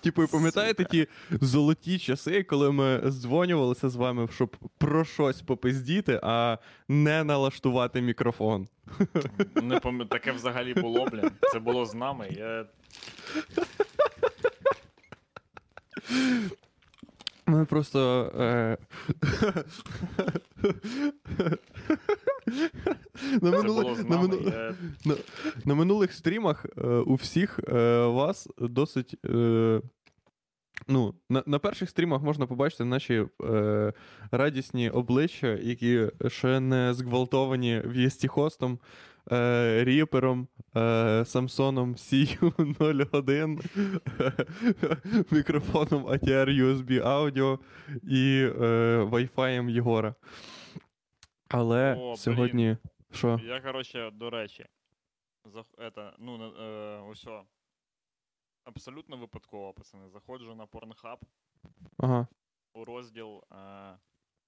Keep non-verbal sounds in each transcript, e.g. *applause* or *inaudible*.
Типу, і пам'ятаєте ті золоті часи, коли ми здзвонювалися з вами, щоб про щось попиздіти, а не налаштувати мікрофон. Не пам'ятаю, таке взагалі було, блін. Це було з нами. Я... Ми просто. Е... на, минулих, на, мину- Я... на, на минулих стрімах е, у всіх е, вас досить. Е, ну, на, на перших стрімах можна побачити наші е, радісні обличчя, які ще не зґвалтовані в'єстіхостом, е, ріпером, е, Самсоном CU01, *laughs* мікрофоном ATR USB Audio і е, Wi-Fi Єгора. Але О, сьогодні. Що? Я, коротше, до речі, зах... это, ну, е, усьо. Абсолютно випадково, пацани. Заходжу на Pornhub Ага. у розділ е,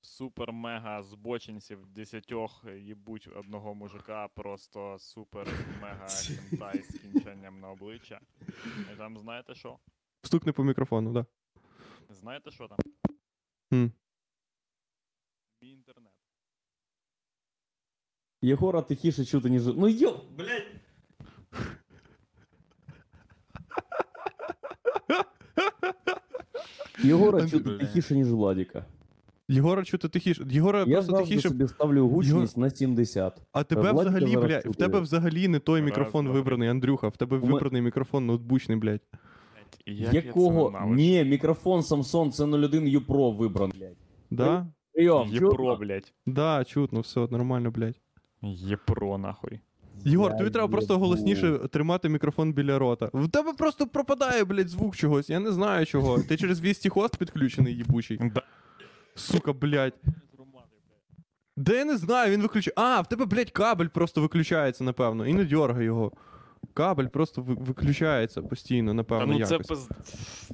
супер-мега збочинців десятьох їбуть одного мужика, просто супер-мега *laughs* хентай з кінченням на обличчя. І там знаєте що? Стукни по мікрофону, да. Знаєте що там? Мій інтернет. Єгора тихіше чути, ніж. Ну йо, блядь. Єгора чути блядь. тихіше, ніж Владіка. Єгора чути тихіше. Єгора Я просто завжди тихіше. собі ставлю гучність на 70. А тебе Владіка взагалі, зараз бля, в чути. тебе взагалі не той Раз, мікрофон два, вибраний, Андрюха. В тебе ме- вибраний мікрофон ноутбучний, блядь. Блядь, як я це Якого? ненавиджу. Ні, мікрофон Samsung це 01 U-Pro вибран, блядь. Да? Прийом, Єпро, чутно? блядь. Да, чутно, все, нормально, блядь. Єпро, нахуй. Єгор, тобі треба просто голосніше тримати мікрофон біля рота. В тебе просто пропадає, блядь, звук чогось. Я не знаю чого. Ти через 200 хост підключений, їбучий. *laughs* Сука, блядь. Да я не знаю, він виключає. А, в тебе, блядь, кабель просто виключається, напевно. І не дергай його. Кабель просто виключається постійно, Та напевно, ну це якось. пиз...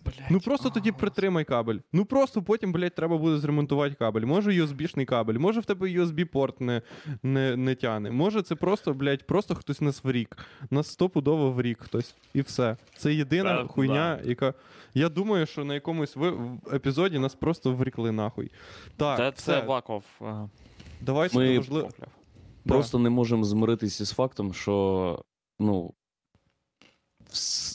Блядь. Ну просто тоді притримай кабель. Ну просто потім, блядь, треба буде зремонтувати кабель. Може USB-шний кабель, може в тебе USB-порт не, не, не тяне. Може це просто, блядь, просто хтось нас врік. Нас стопудово врік хтось. І все. Це єдина Та, хуйня, яка. Я думаю, що на якомусь ви... в епізоді нас просто врікли нахуй. Так, Та це... це Ваков. е, давайте Ми- важливо. Просто не можемо змиритися з фактом, що ну.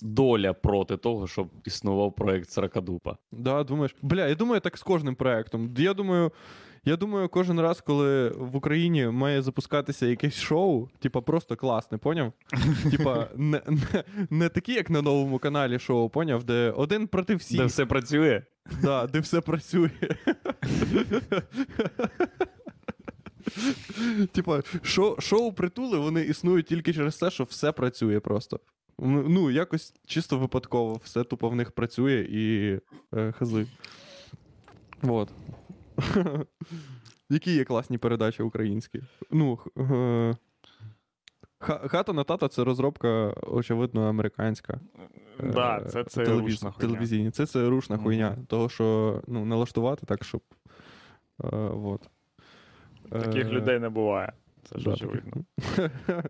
Доля проти того, щоб існував проект Сракадупа. Да, думаєш. Бля, я думаю, так з кожним проектом. Я думаю, я думаю, кожен раз, коли в Україні має запускатися якесь шоу, типа просто класне, поняв? *laughs* Типа, не, не, не такі, як на новому каналі шоу, поняв, де один проти всіх, Де все працює? да, де все працює. Типа, шоу, шоу притули, вони існують тільки через те, що все працює просто. Ну, якось чисто випадково, все тупо в них працює і е, хази. Вот. *laughs* Які є класні передачі українські? Ну, е, Хата на тата це розробка, очевидно, американська. Да, Е, це, це телевіз- рушна хуйня. телевізійні. Це це рушна хуйня. Того, що ну, налаштувати так, щоб. Е, вот. Таких Е, людей не буває. Це ж да, очевидно. *laughs*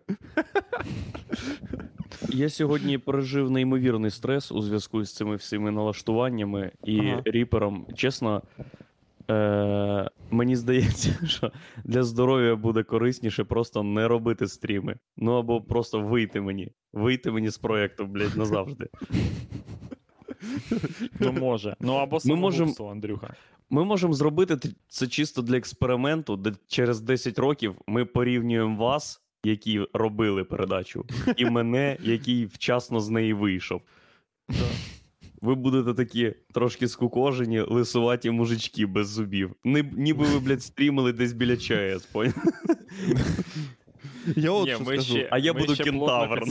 Я сьогодні пережив неймовірний стрес у зв'язку з цими всіми налаштуваннями і Ага. ріпером. Чесно, е- мені здається, *laughs* що для здоров'я буде корисніше просто не робити стріми. Ну або просто вийти мені. Вийти мені з проєкту, блядь, назавжди. Ну може. Ну або самогубство, Андрюха. Ми можемо зробити це чисто для експерименту, де через 10 років ми порівнюємо вас, які робили передачу, і мене, який вчасно з неї вийшов. Ви будете такі трошки скукожені, лисуваті мужички без зубів. Ні- ніби ви, блядь, стрімили десь біля ЧАЕС, поняв? Я от Ні, що ми скажу. ще, А я ми буду ще кентавр.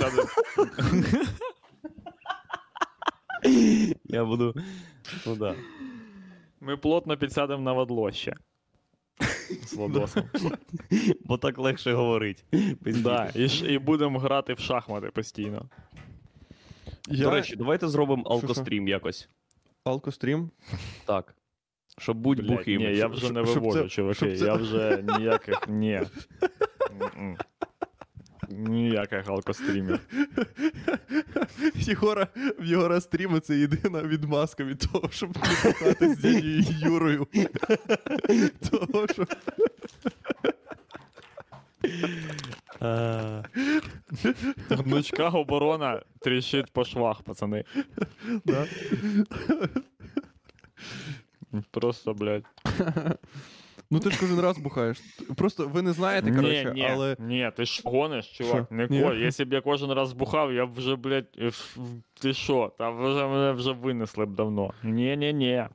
Я буду. Ну да. Ми плотно підсядемо на водлоще. З Владосом. *laughs* Бо так легше говорить. Да, і, ж- і будемо грати в шахмати постійно. Я... До речі, давайте зробимо алкострім якось. Алкострім. Так. Щоб будь Блядь, бухим. ні, я вже не щоб вивожу, чуваки. щоб це- Я вже ніяких. Ні. *laughs* М-м. Ніяких алкострімів. *laughs* Єгора, в Єгора стріми це єдина відмазка від того, щоб не бухати з дядею Юрою. *laughs* Того, що Гнучка оборона тріщить по швах, пацани. да. Просто, блядь. Ну ти ж кожен раз бухаєш. Просто ви не знаєте, коротше, ні, ні, але. ні, ти ж гониш, чувак. Не Ні? ко. Якщо б я кожен раз бухав, я б вже, блядь, е, ти що? Там вже мене вже винесли б давно. Ні, ні, ні.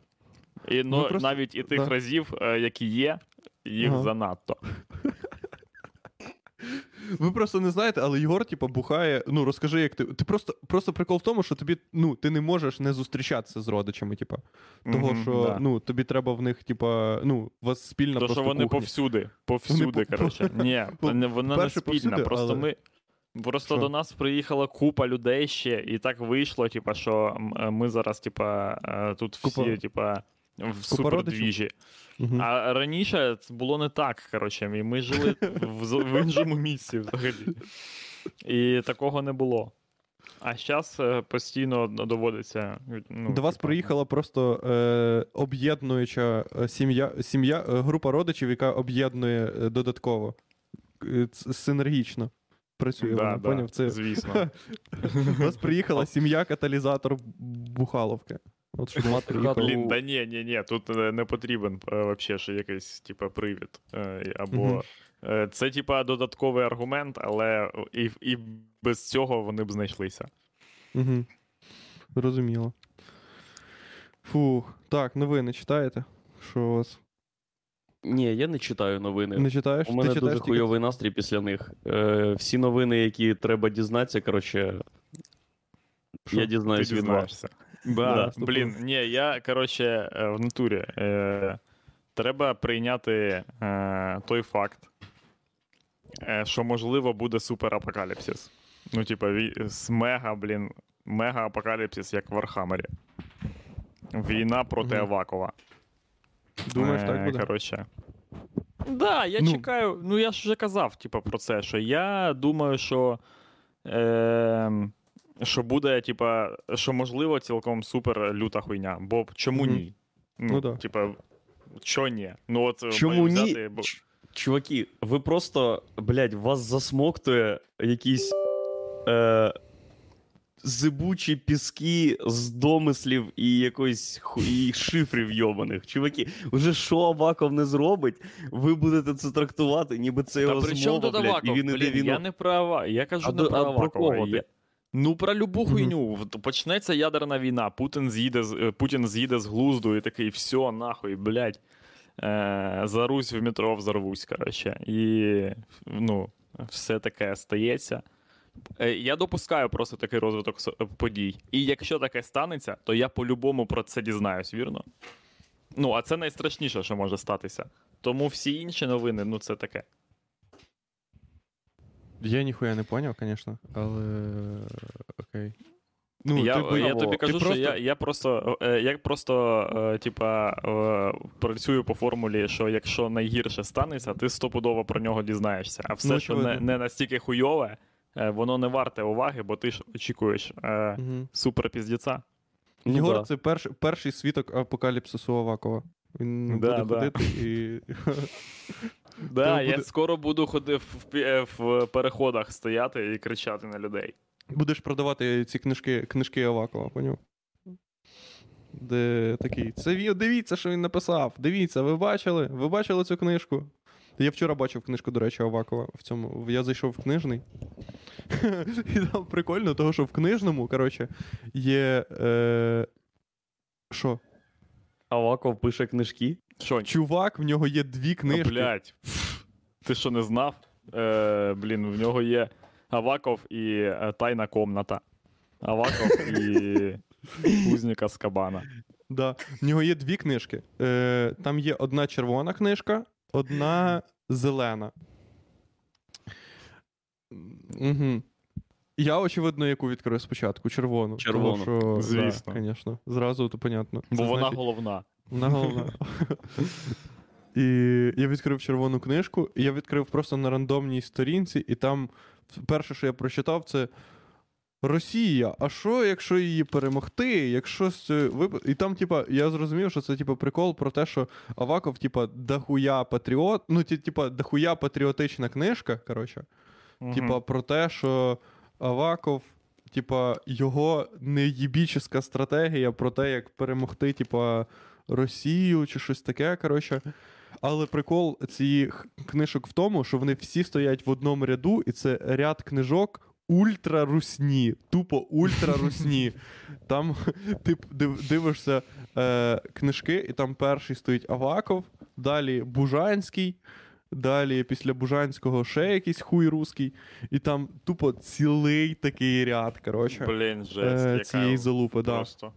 І ну, ну просто- навіть і тих да. разів, е, які є, їх Ага. занадто. *laughs* Ви просто не знаєте, але Єгор, типа, бухає. Ну, розкажи, як ти. Ти просто, просто прикол в тому, що тобі, ну, ти не можеш не зустрічатися з родичами, типа. Того, Мгм, що да. ну, тобі треба в них, типа, ну, у вас спільна То, просто що вони кухня. повсюди. Повсюди, по- коротше. *laughs* Ні, по- вони- вона не спільна. повсюди, Просто але- ми. Просто Що? до нас приїхала купа людей ще, і так вийшло, типа, що ми зараз, типа, е, тут всі, Купа- типа, в супердвіжі. Мгм. А раніше це було не так, коротше, і ми жили в, в іншому місці взагалі. І такого не було. А зараз постійно доводиться. Ну, До вас приїхала просто е, об'єднуюча е, сім'я, сім'я, е, група родичів, яка об'єднує е, додатково. Е, Синергічно. Працює Да, вона, да? Це... звісно. *laughs* До вас приїхала сім'я каталізатор Бухаловки. От що до вас. Блін, да ні, ні, ні, тут е, не потрібен е, вообще ще якийсь, типа, привід. Е, Або е, це, типа, додатковий аргумент, але і, і без цього вони б знайшлися. Угу. Зрозуміло. Фух. Так, новини читаєте? Що у вас? Ні, я не читаю новини. Не читаєш? У мене Ти дуже тільки- хуйовий настрій після них. Е, всі новини, які треба дізнатися, коротше, я дізнаюсь Ти від вас. Да, блін, ні, я, коротше, е, в натурі. Е, треба прийняти е, той факт, е, що, можливо, буде суперапокаліпсис. Ну, типа, з мега, блін, мега-апокаліпсис, як в Вархаммері. Війна проти Авакова. Думаєш, Е, так буде? Коротше. Да, я Ну. чекаю. Ну, я ж вже казав, типу, про це, що я думаю, що. Е, що буде, типа, що можливо цілком супер люта хуйня. Бо чому ні? Ну да. Типа, що ні? Ну, от Чому маю ні? взяти, бо- Ч- Чуваки, ви просто, блядь, вас засмоктує якісь е, зибучі піски з домислів і якоїсь ху... і шифрів йобаних. Чуваки, вже що Аваков не зробить, ви будете це трактувати, ніби це його Та при чому змова, тут блядь, і він іде Блін, війну. я не про Ава- Я кажу А не про Авакова. кого? Я- Ну, про любу хуйню. В- Почнеться ядерна війна, Путін з'їде е, Путін з'їде з глузду і такий, все, нахуй, блядь. Е, зарусь в метро, взорвусь, коротше. І ну, все таке стається. Е, Я допускаю просто такий розвиток подій. І якщо таке станеться, то я по-любому про це дізнаюсь, вірно? Ну, а це найстрашніше, що може статися. Тому всі інші новини, ну це таке. Я ніхуя не поняв, звісно, але окей. Ну, я, ти я тобі ти кажу, просто- що я, я просто, е, я просто е, типа, е, працюю по формулі, що якщо найгірше станеться, ти стопудово про нього дізнаєшся. А все, Ну, що не, не настільки хуйове, е, воно не варте уваги, бо ти ж очікуєш е, Мгм. супер піздіця. Ну, Єгор да. це перш, перший свідок апокаліпсису Авакова. Він Да, буде да. ходити і. *laughs* Да, я буде- скоро буду ходити в, е, в переходах стояти і кричати на людей. Будеш продавати ці книжки, книжки Авакова, поняв? Де такий. Це дивіться, що він написав. Дивіться, ви бачили? Ви бачили цю книжку? Я вчора бачив книжку, до речі, Авакова. В цьому. Я зайшов в книжний. *laughs* І там прикольно, того, що в книжному, коротше, є. Е... Що? Аваков пише книжки. Що, Чувак, в нього є дві книжки. Блять. Ти що не знав? Е, блін, в нього є Аваков і е, тайна комната. Аваков і Кузніка з кабана. Да. В нього є дві книжки. Е, там є одна червона книжка, одна зелена. Угу. Я, очевидно, яку відкрив спочатку. Червону. Червону. Тому що, Звісно. Да, звісно. Зразу то понятно. Бо Це вона значить- головна. Вона головна. І я відкрив червону книжку, і я відкрив просто на рандомній сторінці, і там перше, що я прочитав, це. Росія, а що, якщо її перемогти? Якщо І там, типа, я зрозумів, що це типа прикол про те, що Аваков, типа, дохуя патріот, ну, типа, дохуя патріотична книжка, коротше. Мгм. Типа, про те, що Аваков, типа, його неїбічна стратегія про те, як перемогти, типа, Росію чи щось таке, коротше. Але прикол цих книжок в тому, що вони всі стоять в одному ряду, і це ряд книжок ультрарусні. Тупо ультрарусні. *laughs* Там ти дивишся е, книжки, і там перший стоїть Аваков, далі Бужанський, далі після Бужанського ще якийсь хуй руський, і там тупо цілий такий ряд, коротше, Блін, жесть, е, цієї залупи. Просто.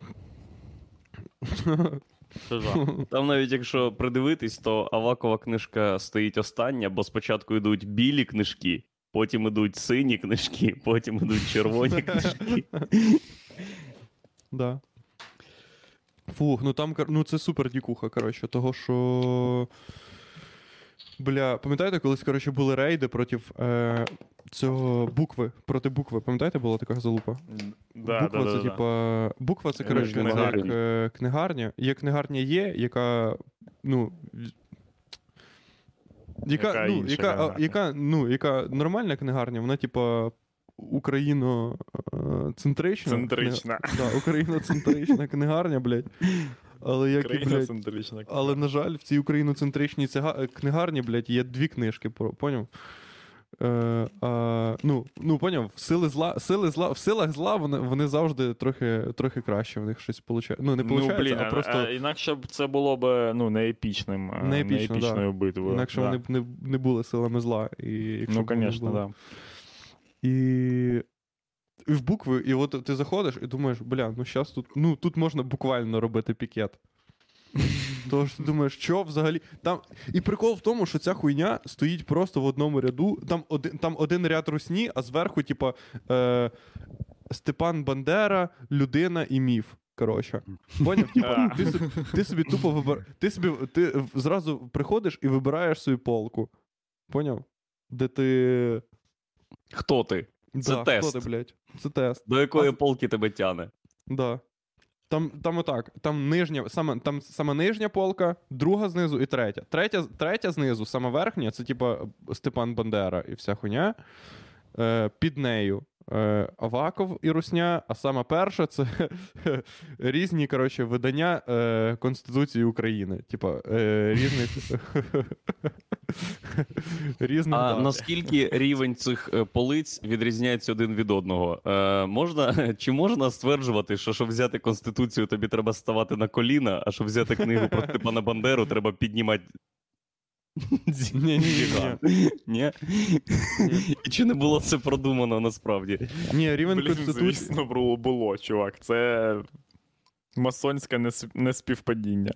Це *laughs* *laughs* Там навіть якщо придивитись, то Авакова книжка стоїть остання, бо спочатку йдуть білі книжки, потім йдуть сині книжки, *laughs* потім йдуть червоні книжки. Да. Фух, ну там, ну це супер дікуха, коротше, того що. Бля, пам'ятаєте, колись, коротше, були рейди проти е, цього букви, проти букви. Пам'ятаєте, була така залупа? Да, буква да, це, да, да. типа. Буква це, Е, коротше, це як книгарня. е, книгарня. Є книгарня є, яка. Ну. Яка, Яка ну, яка, книгарня? яка, ну, яка нормальна книгарня, вона, типа, україно-центрична. Центрична. Да, україноцентрична книгарня, блядь. Але як і, блядь, але, на жаль, в цій україноцентричній цига- е, книгарні, блядь, є дві книжки, поняв? Е, а, ну, ну, поняв, сили зла, сили зла, в силах зла вони, вони завжди трохи, трохи краще, в них щось получає. Ну, не Ну, блін, а просто а, інакше б це було б ну, не епічним, а, Не епічно, да. епічною битвою. інакше да. вони б не, не були силами зла. І, якщо Ну, звісно, так. Да. І... і в букви, і от ти заходиш і думаєш, бля, ну зараз тут, ну, тут можна буквально робити пікет. *laughs* Тож ти думаєш, що взагалі. Там... І прикол в тому, що ця хуйня стоїть просто в одному ряду. Там один, там один ряд русні, а зверху, типа, е... Степан Бандера, людина і міф. Коротше. Поняв? Типа, ти, собі, ти собі тупо вибираєш. Ти собі ти зразу приходиш і вибираєш свою полку. Поняв? Де ти. Хто ти? Це да, тест. Хто ти, блядь? Це тест. До якої А- полки тебе тяне? Да. Там, там отак, там нижня, саме, там саме нижня полка, друга знизу і третя. Третя, третя знизу, саме верхня, це типа Степан Бандера і вся хуйня. Е, під нею Аваков і Русня, а сама перша це *laughs* різні коротше, видання е, Конституції України. Типа е, різних. *laughs* різних А да. наскільки рівень цих е, полиць відрізняється один від одного? Е, можна, *laughs* чи можна стверджувати, що щоб взяти конституцію, тобі треба ставати на коліна, а щоб взяти книгу про Степана Бандеру, треба піднімати. Ні-ні-ні. І чи не було це продумано насправді? Ні, рівень Конституції. звісно, було, було, чувак. Це масонське неспівпадіння.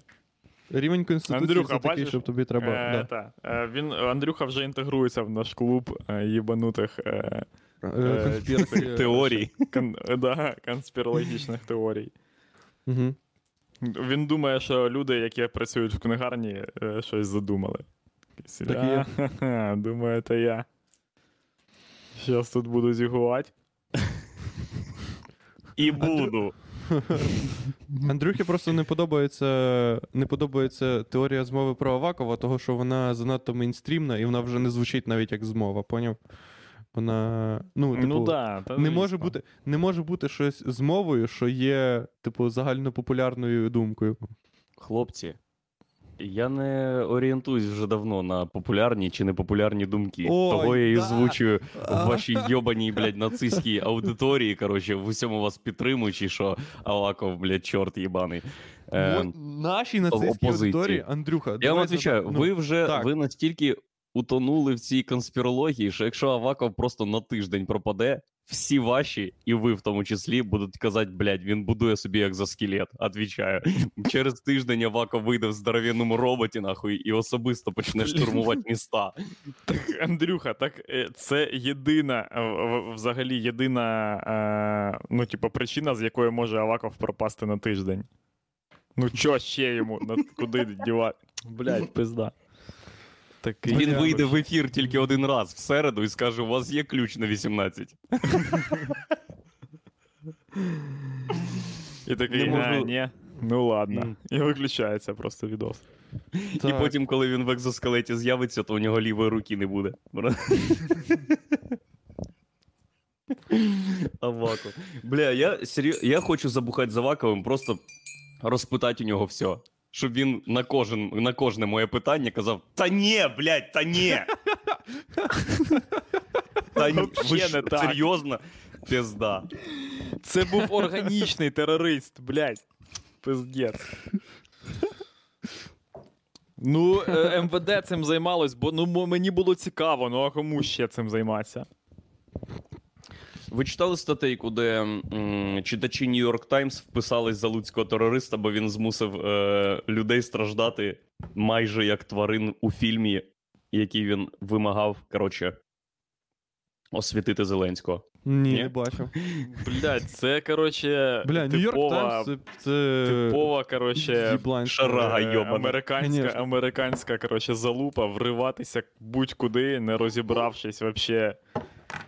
Рівень Конституції Андрюха, це такий, бачиш? щоб тобі треба. Е, да. та. Е, він, Андрюха вже інтегрується в наш клуб е, їбанутих е, Е, Е, конспірації. Теорії. кон, да, конспірологічних теорій. Мгм. Він думає, що люди, які працюють в книгарні, е, щось задумали. Якийсь, Так Думаю, це я. Щас тут буду зігувати. І буду. Андрюхі просто не подобається, не подобається теорія змови про Авакова, того що вона занадто мейнстрімна і вона вже не звучить навіть як змова, поняв? Вона. Ну, типу, ну да, та не, може бути, не може бути щось з мовою, що є, типу, загальнопопулярною думкою. Хлопці, я не орієнтуюсь вже давно на популярні чи непопулярні думки. Ой, Того я і да. озвучую в вашій йобаній, блядь, нацистській аудиторії, коротше, в усьому вас підтримуючи, що Аваков, блядь, чорт їбаний. Е, Нашій нацистській опозиції. аудиторії, Андрюха, я вам відповідаю, ну, ви вже так. ви настільки утонули в цій конспірології, що якщо Аваков просто на тиждень пропаде, всі ваші, і ви в тому числі, будуть казати, блядь, він будує собі екзоскелет. Отвічаю. Через тиждень Аваков вийде в здоров'яному роботі, нахуй, і особисто почне штурмувати міста. Так, Андрюха, так е, це єдина, е, взагалі єдина е, ну, типу, причина, з якої може Аваков пропасти на тиждень. Ну, що ще йому? Куди дівати? Блять, пизда. Такий Він Бля, вийде в ефір тільки один раз в середу і скаже: у вас є ключ на 18. *laughs* І такий, Не «А, можу- ні. Ну ладно. І виключається просто відос. І потім, коли він в екзоскелеті з'явиться, то у нього лівої руки не буде. *laughs* Авако. Бля, я серйоз... я хочу забухати за Аваковим, просто розпитати у нього все. Щоб він на кожен, на кожне моє питання казав: Та ні, блядь, та ні. *laughs* Та ні, ви що, не так. серйозно? Пізда. Це був органічний терорист, блядь. Пиздець. Ну, е, МВД цим займалось, бо ну мені було цікаво, ну а кому ще цим займатися? Ви читали статейку, де м, читачі New York Times вписались за луцького терориста, бо він змусив е, людей страждати майже як тварин у фільмі, який він вимагав, коротше, освітити Зеленського. Ні, Ні? не бачив. Блядь, це, коротше, Бля, Нью-Йорк типова, Таймс це, це... типова, коротше, шарага. е, йобана. американська, Конечно. американська, коротше, залупа, вриватися будь-куди, не розібравшись вообще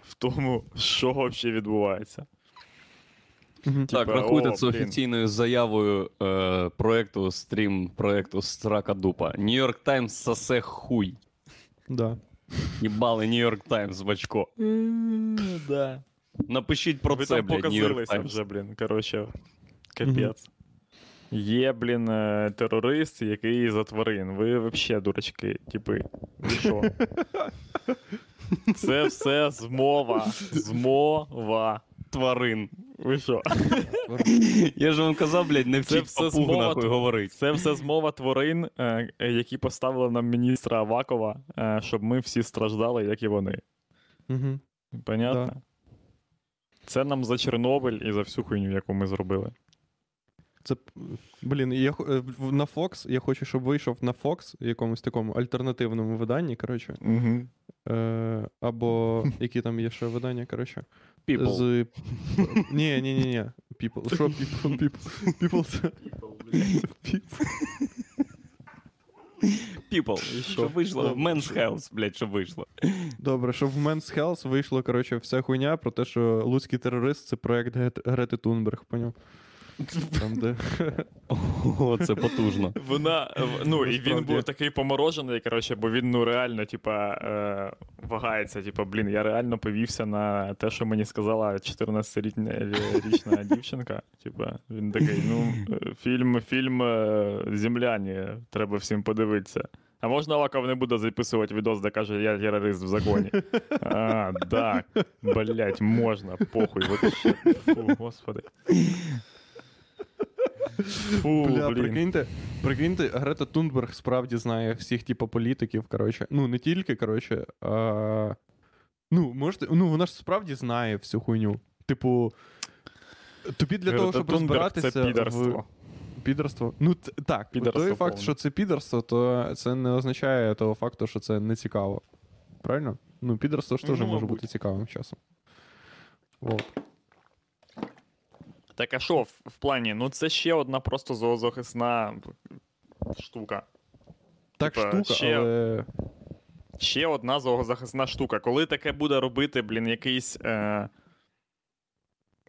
в тому, що вообще відбувається. Мгм. Так, рахуйте це блін. офіційною заявою е, проекту стрім проекту Страка Дупа. York Times сосе хуй. Да. Їбали Times в очко. Да. Напишіть про Ви це, там блядь, York показилися вже, блін. Коротше, капець. Є, блін, е, терорист, який за тварин. Ви взагалі дурачки, типи. Ви що? *laughs* Це все змова. Змова. Тварин. Ви що? Я ж вам казав, блядь, не Це вчіть все змова нахуй говорить. Це все змова тварин, е, які поставили нам міністра Авакова, е, щоб ми всі страждали, як і вони. Угу. Понятно? Да. Це нам за Чорнобиль і за всю хуйню, яку ми зробили. Це, блін, я, е, на Fox, я хочу, щоб вийшов на Fox, якомусь такому альтернативному виданні, коротше. Угу. Е, або *laughs* які там є ще видання, коротше. People. З... Ні, ні, ні, ні. People. Що people? People. People це... People. People. Що вийшло в Men's Health, блядь, що вийшло. Добре, щоб в Men's Health вийшло, коротше, вся хуйня про те, що луцький терорист це проект Грети Тунберг, поняв? Там, де... *laughs* О, це потужно. Вона, е, ну, і він був такий поморожений, коротше, бо він ну реально, типа, е, вагається, типа, блін, я реально повівся на те, що мені сказала 14-річна *laughs* дівчинка. Типа, він такий, ну, е, фільм, фільм е, Земляні, треба всім подивитися. А можна Лаков не буде записувати відос, де каже, я терорист в законі. А, так, блять, можна, похуй, вообще. Фу, господи. Фу, Бля, блін. прикиньте, прикиньте, Грета Тунберг справді знає всіх, типу, політиків, коротше. Ну, не тільки, коротше, а... Ну, можете, ну, вона ж справді знає всю хуйню. Типу, тобі для того, щоб Тунберг розбиратися Це підарство. в підерство. Ну, т- так, Підарство той факт, що це підерство, то це не означає того факту, що це не цікаво. Правильно? Ну, підерство ж теж Ну, може мабуть. бути цікавим часом. От. Так а що в, в плані? Ну це ще одна просто зоозахисна штука. Так Типа, штука, ще- але. Ще одна зоозахисна штука. Коли таке буде робити, блін, якийсь. Е...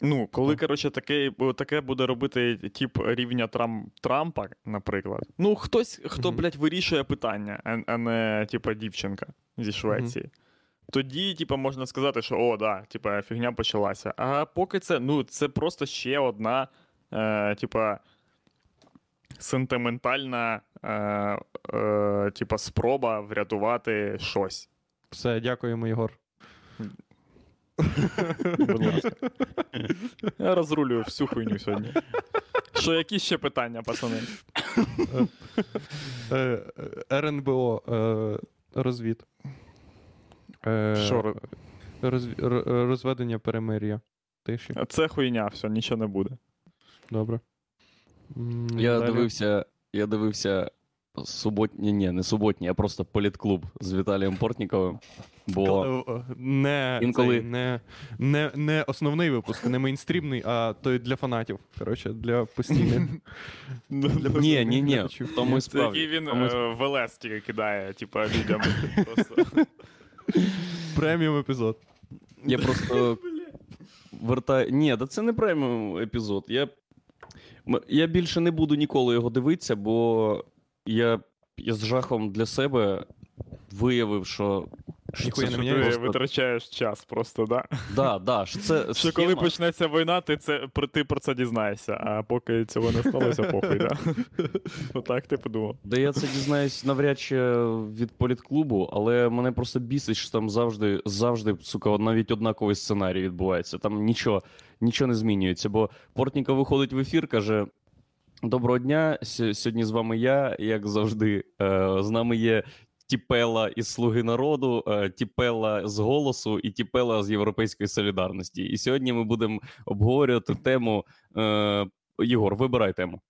Ну, коли, коротше, таке, таке буде робити тип рівня Трам... Трампа, наприклад. Ну, хтось, хто, Мгм. блядь, вирішує питання, а, а не, типа, дівчинка зі Швеції. Тоді, типа, можна сказати, що о, да, типа, фігня почалася. А поки це, ну, це просто ще одна, е, типа, сентиментальна, е, е, типа, спроба врятувати щось. Все, дякуємо, Єгор. Будь ласка. Я розрулюю всю хуйню сьогодні. Що, які ще питання, пацани? Е, е, РНБО е, розвід. Е, Що ро- розв- р- розведення перемир'я. Тиші. Це хуйня, все, нічого не буде. Добре. М, Я далі. дивився, я дивився суботній, ні, не суботній, а просто політклуб з Віталієм Портніковим. Бо е, Не, Інколи- цей, не, не, не основний випуск, не мейнстрімний, а той для фанатів. Коротше, для постійних. *laughs* для ні, постійних ні, ні, глядачів. в тому і Це справді. який він тому і е, тільки кидає, типа, людям. *laughs* Просто. *laughs* Преміум епізод. Я просто *laughs* вертаю. Ні, да це не преміум епізод. Я... я більше не буду ніколи його дивитися, бо я, я з жахом для себе виявив, що. Що Ніхуя це не ж? Ти просто- витрачаєш час просто, да? Да, да, що це *laughs* Що коли почнеться війна, ти, це, про- ти про це дізнаєшся, а поки цього не сталося, похуй, да? *laughs* Отак ти подумав. Да я це дізнаюсь навряд чи від політклубу, але мене просто бісить, що там завжди, завжди, сука, навіть однаковий сценарій відбувається. Там нічого, нічого не змінюється. Бо Портніков виходить в ефір, каже: Доброго дня, сьогодні з вами я, як завжди. Е, з нами є Тіпела із Слуги народу, е, Тіпела з голосу і Тіпела з Європейської солідарності. І сьогодні ми будемо обговорювати тему. Е, Єгор, вибирай тему.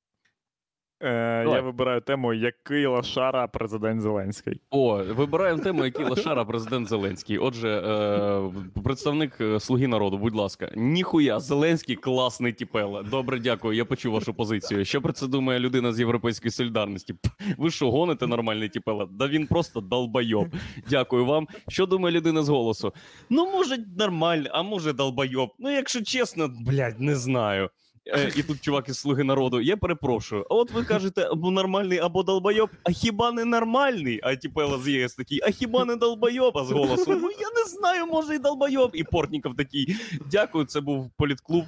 Е, я вибираю тему, який лошара президент Зеленський. О, вибираємо тему, який лошара президент Зеленський. Отже, е, представник е, Слуги народу, будь ласка. Ніхуя, Зеленський класний тіпела. Добре, дякую. Я почув вашу позицію. Що про це думає людина з Європейської солідарності? Ви що, гоните нормальний тіпела? Да він просто долбойоб. Дякую вам. Що думає людина з голосу? Ну, може, нормально, а може, долбойоб. Ну, якщо чесно, блядь, не знаю. Е, і тут чувак із слуги народу. Я перепрошую. А от ви кажете, або нормальний, або долбойоб. А хіба не нормальний? А тіпела з ЄС такий, а хіба не долбойоб? А з голосу. Ну я не знаю, може і долбойоб. І Портніков такий. Дякую, це був політклуб.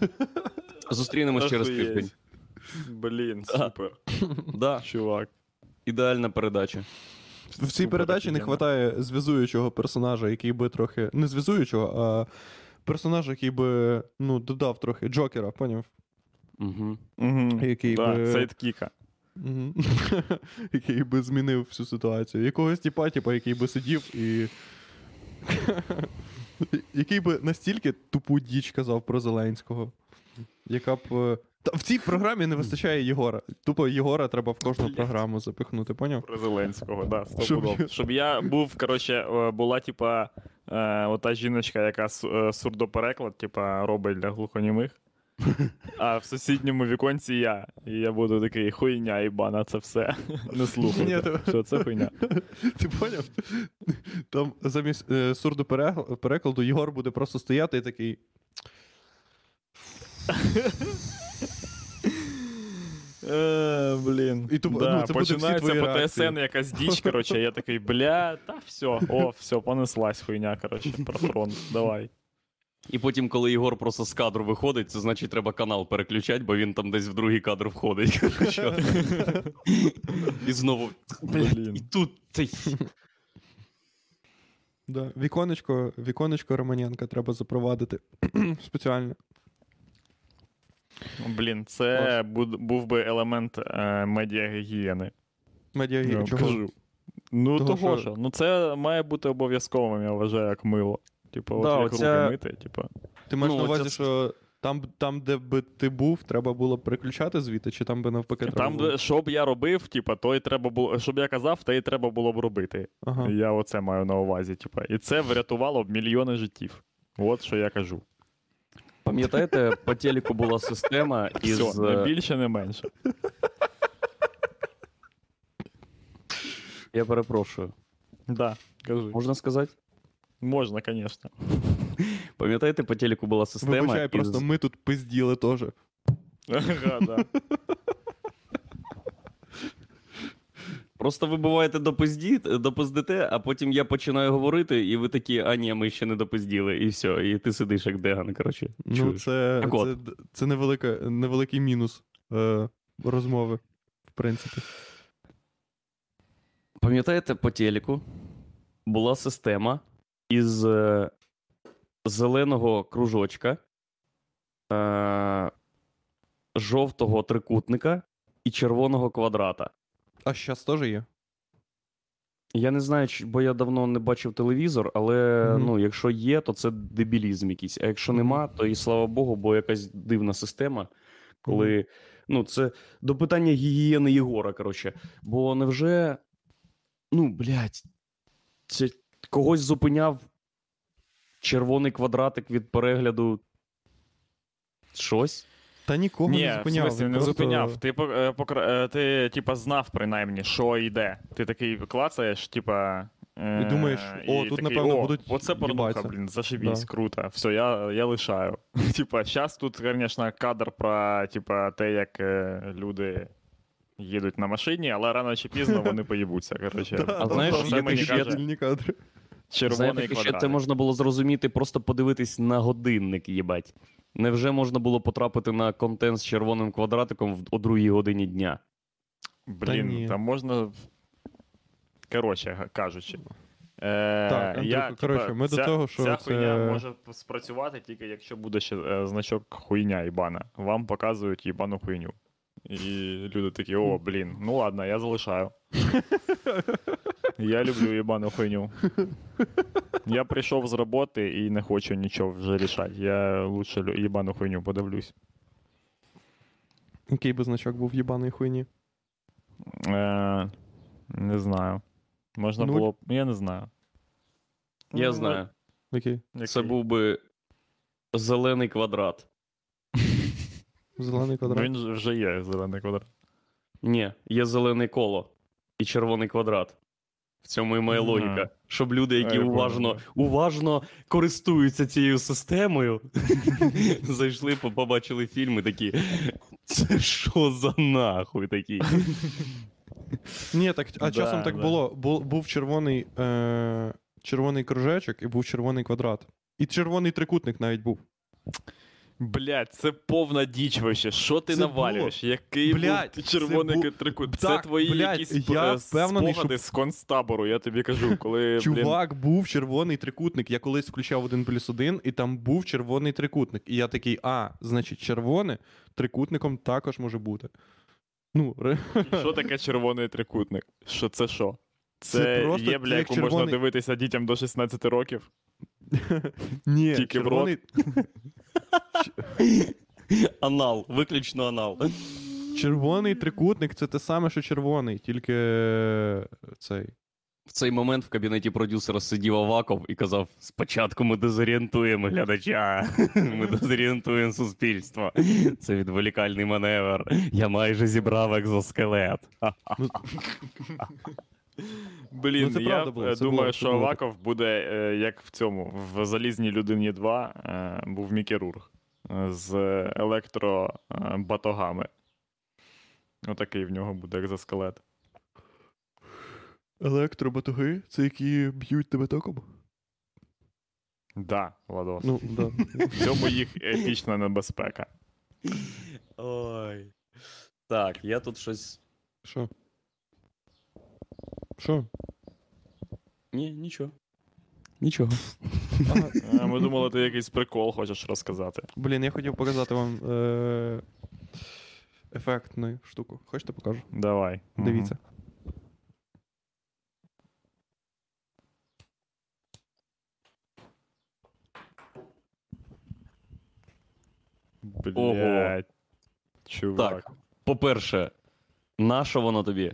Зустрінемось через тиждень. Блін, супер. Да, Чувак. ідеальна передача. В цій Супер передачі не вистачає зв'язуючого персонажа, який би трохи. Не зв'язуючого, а персонажа, який би ну, додав трохи Джокера, поняв? Угу. Угу. Який да, би- Сайдкіка. *laughs* Який би змінив всю ситуацію. Якогось типа, типа, який би сидів і. *laughs* який би настільки тупу діч казав про Зеленського. Яка б. е, Та в цій програмі не вистачає Єгора. Тупо Єгора треба в кожну програму запихнути, поняв? Про Зеленського, да, Щоб я- Щоб я був, коротше, е, була, типа, е, ота жіночка, яка су- сурдопереклад, типа, робить для глухонімих. *laughs* А в сусідньому віконці я. І я буду такий хуйня, ібана, це все. *laughs* Не слухайте. Що це хуйня? *laughs* Ти поняв? Там замість е, сурдоперекладу Єгор буде просто стояти і такий. Е, блін. І тупо- да, ну, це починається твої по. ТСН якась діч, коротше, я такий, бля, та все, о, все, понеслась хуйня, коротше, про фронт, давай. І потім, коли Єгор просто з кадру виходить, це значить треба канал переключати, бо він там десь в другий кадр входить. *laughs* І знову. Блядь, Блін. і тут. ти- Да. Віконечко, віконечко Романенка треба запровадити *clears throat* спеціально. Блін, це буд- був би елемент е, медіагігієни. Медіа Я вам чого? кажу. Ну, Того, того, що- що. Ну, це має бути обов'язковим, я вважаю, як мило. Типу, Да, от як оця- руки мити, типу. Ти маєш Ну, на увазі, оце- що там, там, де би ти був, треба було переключати звідти, чи там би навпаки треба Там, було? що б я робив, типу, то й треба було, що б я казав, те й треба було б робити. Ага. Я оце маю на увазі. Типу. І це врятувало б мільйони життів. От що я кажу. Пам'ятаєте, по телеку була система *laughs* із. Все, не більше, не менше. Я перепрошую. Да, кажи. Можна сказати? Можна, звісно. *laughs* Пам'ятаєте, по телеку була система. Вибачай, із... просто ми тут пизділи теж. *laughs* Ага, да. *laughs* Просто ви буваєте допиздите, а потім я починаю говорити, і ви такі, а ні, ми ще не допизділи, і все. І ти сидиш як деган, коротше. Ну, це, це, це невелика, невеликий мінус е, розмови, в принципі. Пам'ятаєте, по телеку була система із е, зеленого кружочка, е, жовтого трикутника і червоного квадрата. А зараз теж є. Я не знаю, бо я давно не бачив телевізор, але Мгм. ну, якщо є, то це дебілізм якийсь. А якщо нема, то і слава Богу, бо якась дивна система. Коли, ну, це до питання гігієни Єгора, коротше. Бо невже, ну, блядь, це когось зупиняв червоний квадратик від перегляду щось? Та нікого Ні, не зупиняв. в смислі, не просто- зупиняв. Ти, е, покра- е, ти типа, знав принаймні, що йде. Ти такий клацаєш, типа. е, І думаєш, о, і тут, такий, напевно, о, будуть Оце порнуха, блін, зашибісь, Да. круто. Все, я, я лишаю. *laughs* Типа, зараз тут, звісно, кадр про типа, те, як е, люди їдуть на машині, але рано чи пізно вони *laughs* поїбуться. Коротше, А знаєш, мені кадри. червоний ще це можна було зрозуміти, просто подивитись на годинник, їбать. Невже можна було потрапити на контент з червоним квадратиком в- о другій годині дня? Блін, там можна. Коротше кажучи. Е, Так, Андрюха, я, коротше, ми до ця, того, що ця це- хуйня може спрацювати тільки якщо буде ще е, значок хуйня їбана. Вам показують їбану хуйню. І люди такі, о, блін, ну ладно, я залишаю. Я люблю їбану хуйню. Я прийшов з роботи і не хочу нічого вже рішати. Я лучше їбану хуйню подивлюсь. Який би значок був в їбаної хуйні? Е, не знаю. Можна було б. Я не знаю. Я Ну, знаю. Який? Це був би зелений квадрат. Зелений Ну, квадрат. Він вже є зелений квадрат. Ні, є зелене коло і червоний квадрат. В цьому і моя Ага. логіка. Щоб люди, які уважно, уважно користуються цією системою, *laughs* зайшли, побачили фільм і такі. Це що за нахуй такі? *laughs* Ні, так, а часом так було. Був червоний, е- червоний кружечок і був червоний квадрат. І червоний трикутник навіть був. Блять, це повна діч вообще. Що ти Це навалюєш? Який Блядь, був червоний бу- трикут? Це твої блядь, якісь я е, впевнений, спогади з концтабору, я тобі кажу, *laughs* коли блін, Чувак, був червоний трикутник. Я колись включав один плюс один, і там був червоний трикутник. І я такий, а, значить, червоне трикутником також може бути. Ну, що *laughs* таке червоний трикутник? Що це що? Це Це, просто є, бля, як яку можна дивитися дітям до 16 років. *laughs* Ні, Тільки в червоний... Анал, виключно анал. червоний трикутник це те саме, що червоний, тільки е, цей. В цей момент в кабінеті продюсера сидів Аваков і казав: спочатку ми дезорієнтуємо глядача, *laughs* ми дезорієнтуємо суспільство. Це відволікальний маневр. Я майже зібрав екзоскелет. *laughs* Ну, Блін, Ну, це я було, е, це думаю, було, що було. Аваков буде е, як в цьому, в Залізній людині 2 е, був Мікі Рург е, з електробатогами. Отакий в нього буде екзоскелет. Електробатуги, це які б'ють тебе током? Да, Владос. Ну, да. В цьому їх епічна небезпека. Ой. Так, я тут щось. Що? Що? Ні, нічого. Нічого. Е, Ми думали, ти якийсь прикол хочеш розказати. Блін, я хотів показати вам е- ефектну штуку. Хочете покажу? Давай. Дивіться. Блять. Чувак. Так. По-перше, нащо воно тобі?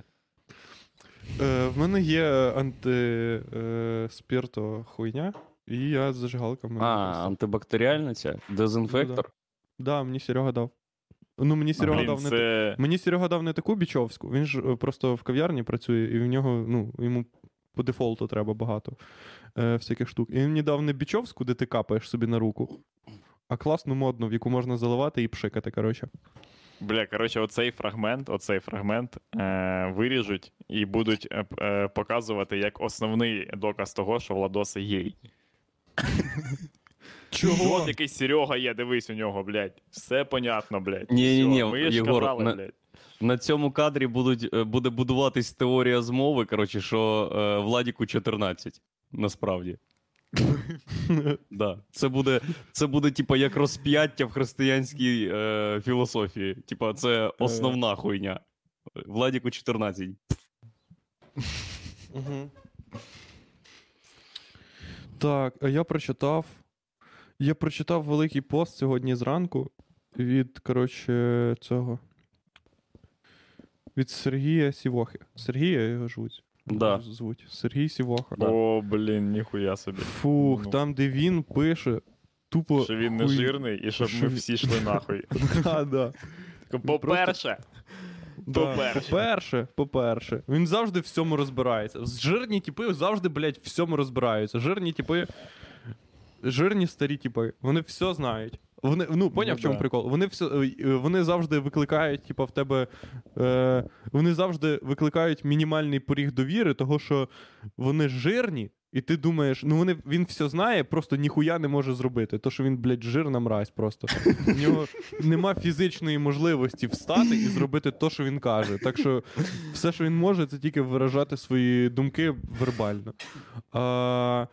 Е, в мене є антиспірто хуйня, і я з зажигалками. А, антибактеріальна ця? Дезінфектор? Да, мені Серега дав. Ну, мені Серега Блін, дав не це... Мені Серега дав не таку бічовську, він ж е, просто в кав'ярні працює, і в нього, ну, йому по дефолту треба багато е, всяких штук. І він мені дав не бічовську, де ти капаєш собі на руку, а класну модну, в яку можна заливати і пшикати, коротше. Бля, коротше, оцей фрагмент, оцей фрагмент е, виріжуть і будуть е, е, показувати як основний доказ того, що Владос гей. От який Серега є, дивись у нього, блядь. Все понятно, блядь. Ні-ні-ні, Ми ж Єгор, казали, на- блядь. На цьому кадрі будуть, е, буде будуватись теорія змови, коротше, що е, Владіку 14. Насправді. *laughs* Да. Це буде, це буде, типа, як розп'яття в християнській е, філософії. Типа, це основна хуйня. Владіку 14. Угу. Так, а я прочитав. Я прочитав великий пост сьогодні зранку. від, коротше, цього. Від Сергія Сівохи. Сергія його звуть. Да. звуть. Сергій Сівоха. Да. О, блін, ніхуя собі. Фух, Ну. там, де він пише. Тупо. Що він не хуй- жирний і щоб що ми всі йшли нахуй. *laughs* Да, да. По-перше, По-перше. По-перше, по-перше, він завжди в всьому розбирається. Жирні типи завжди, блядь, в всьому розбираються. Жирні типи. Жирні старі типи. Вони все знають. Вони, ну, поняв, Ну, в чому да. прикол? Вони все, е, вони завжди викликають, типа, в тебе. Е, вони завжди викликають мінімальний поріг довіри, того що вони жирні, і ти думаєш, ну вони, він все знає, просто ніхуя не може зробити. То, що він, блядь, жирна мразь просто. В нього нема фізичної можливості встати і зробити те, що він каже. Так що все, що він може, це тільки виражати свої думки вербально. А...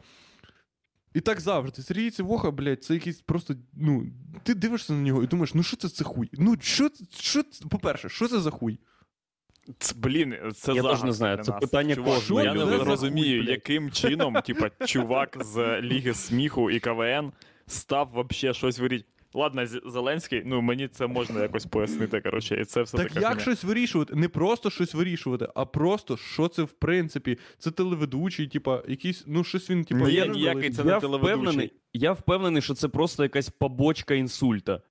І так завжди. Сергій Цивоха, блядь, це якийсь просто. Ну, ти дивишся на нього і думаєш, ну що це за хуй? Ну, що, що, по-перше, що це за хуй? Ц- Блін, це Я теж не знаю, це нас. питання Чувак, кожної Я не розумію, Хуй, яким чином, типа, чувак з Ліги сміху і КВН став вообще щось вирішити. Ладно, Зеленський, ну мені це можна якось пояснити, коротше, і це все Так така як хуйня. щось вирішувати? Не просто щось вирішувати, а просто що це в принципі. Це телеведучий, типа, якийсь, ну щось він, типа, Ні, є ніякий це не я телеведучий. впевнений, я впевнений, що це просто якась побочка інсульта.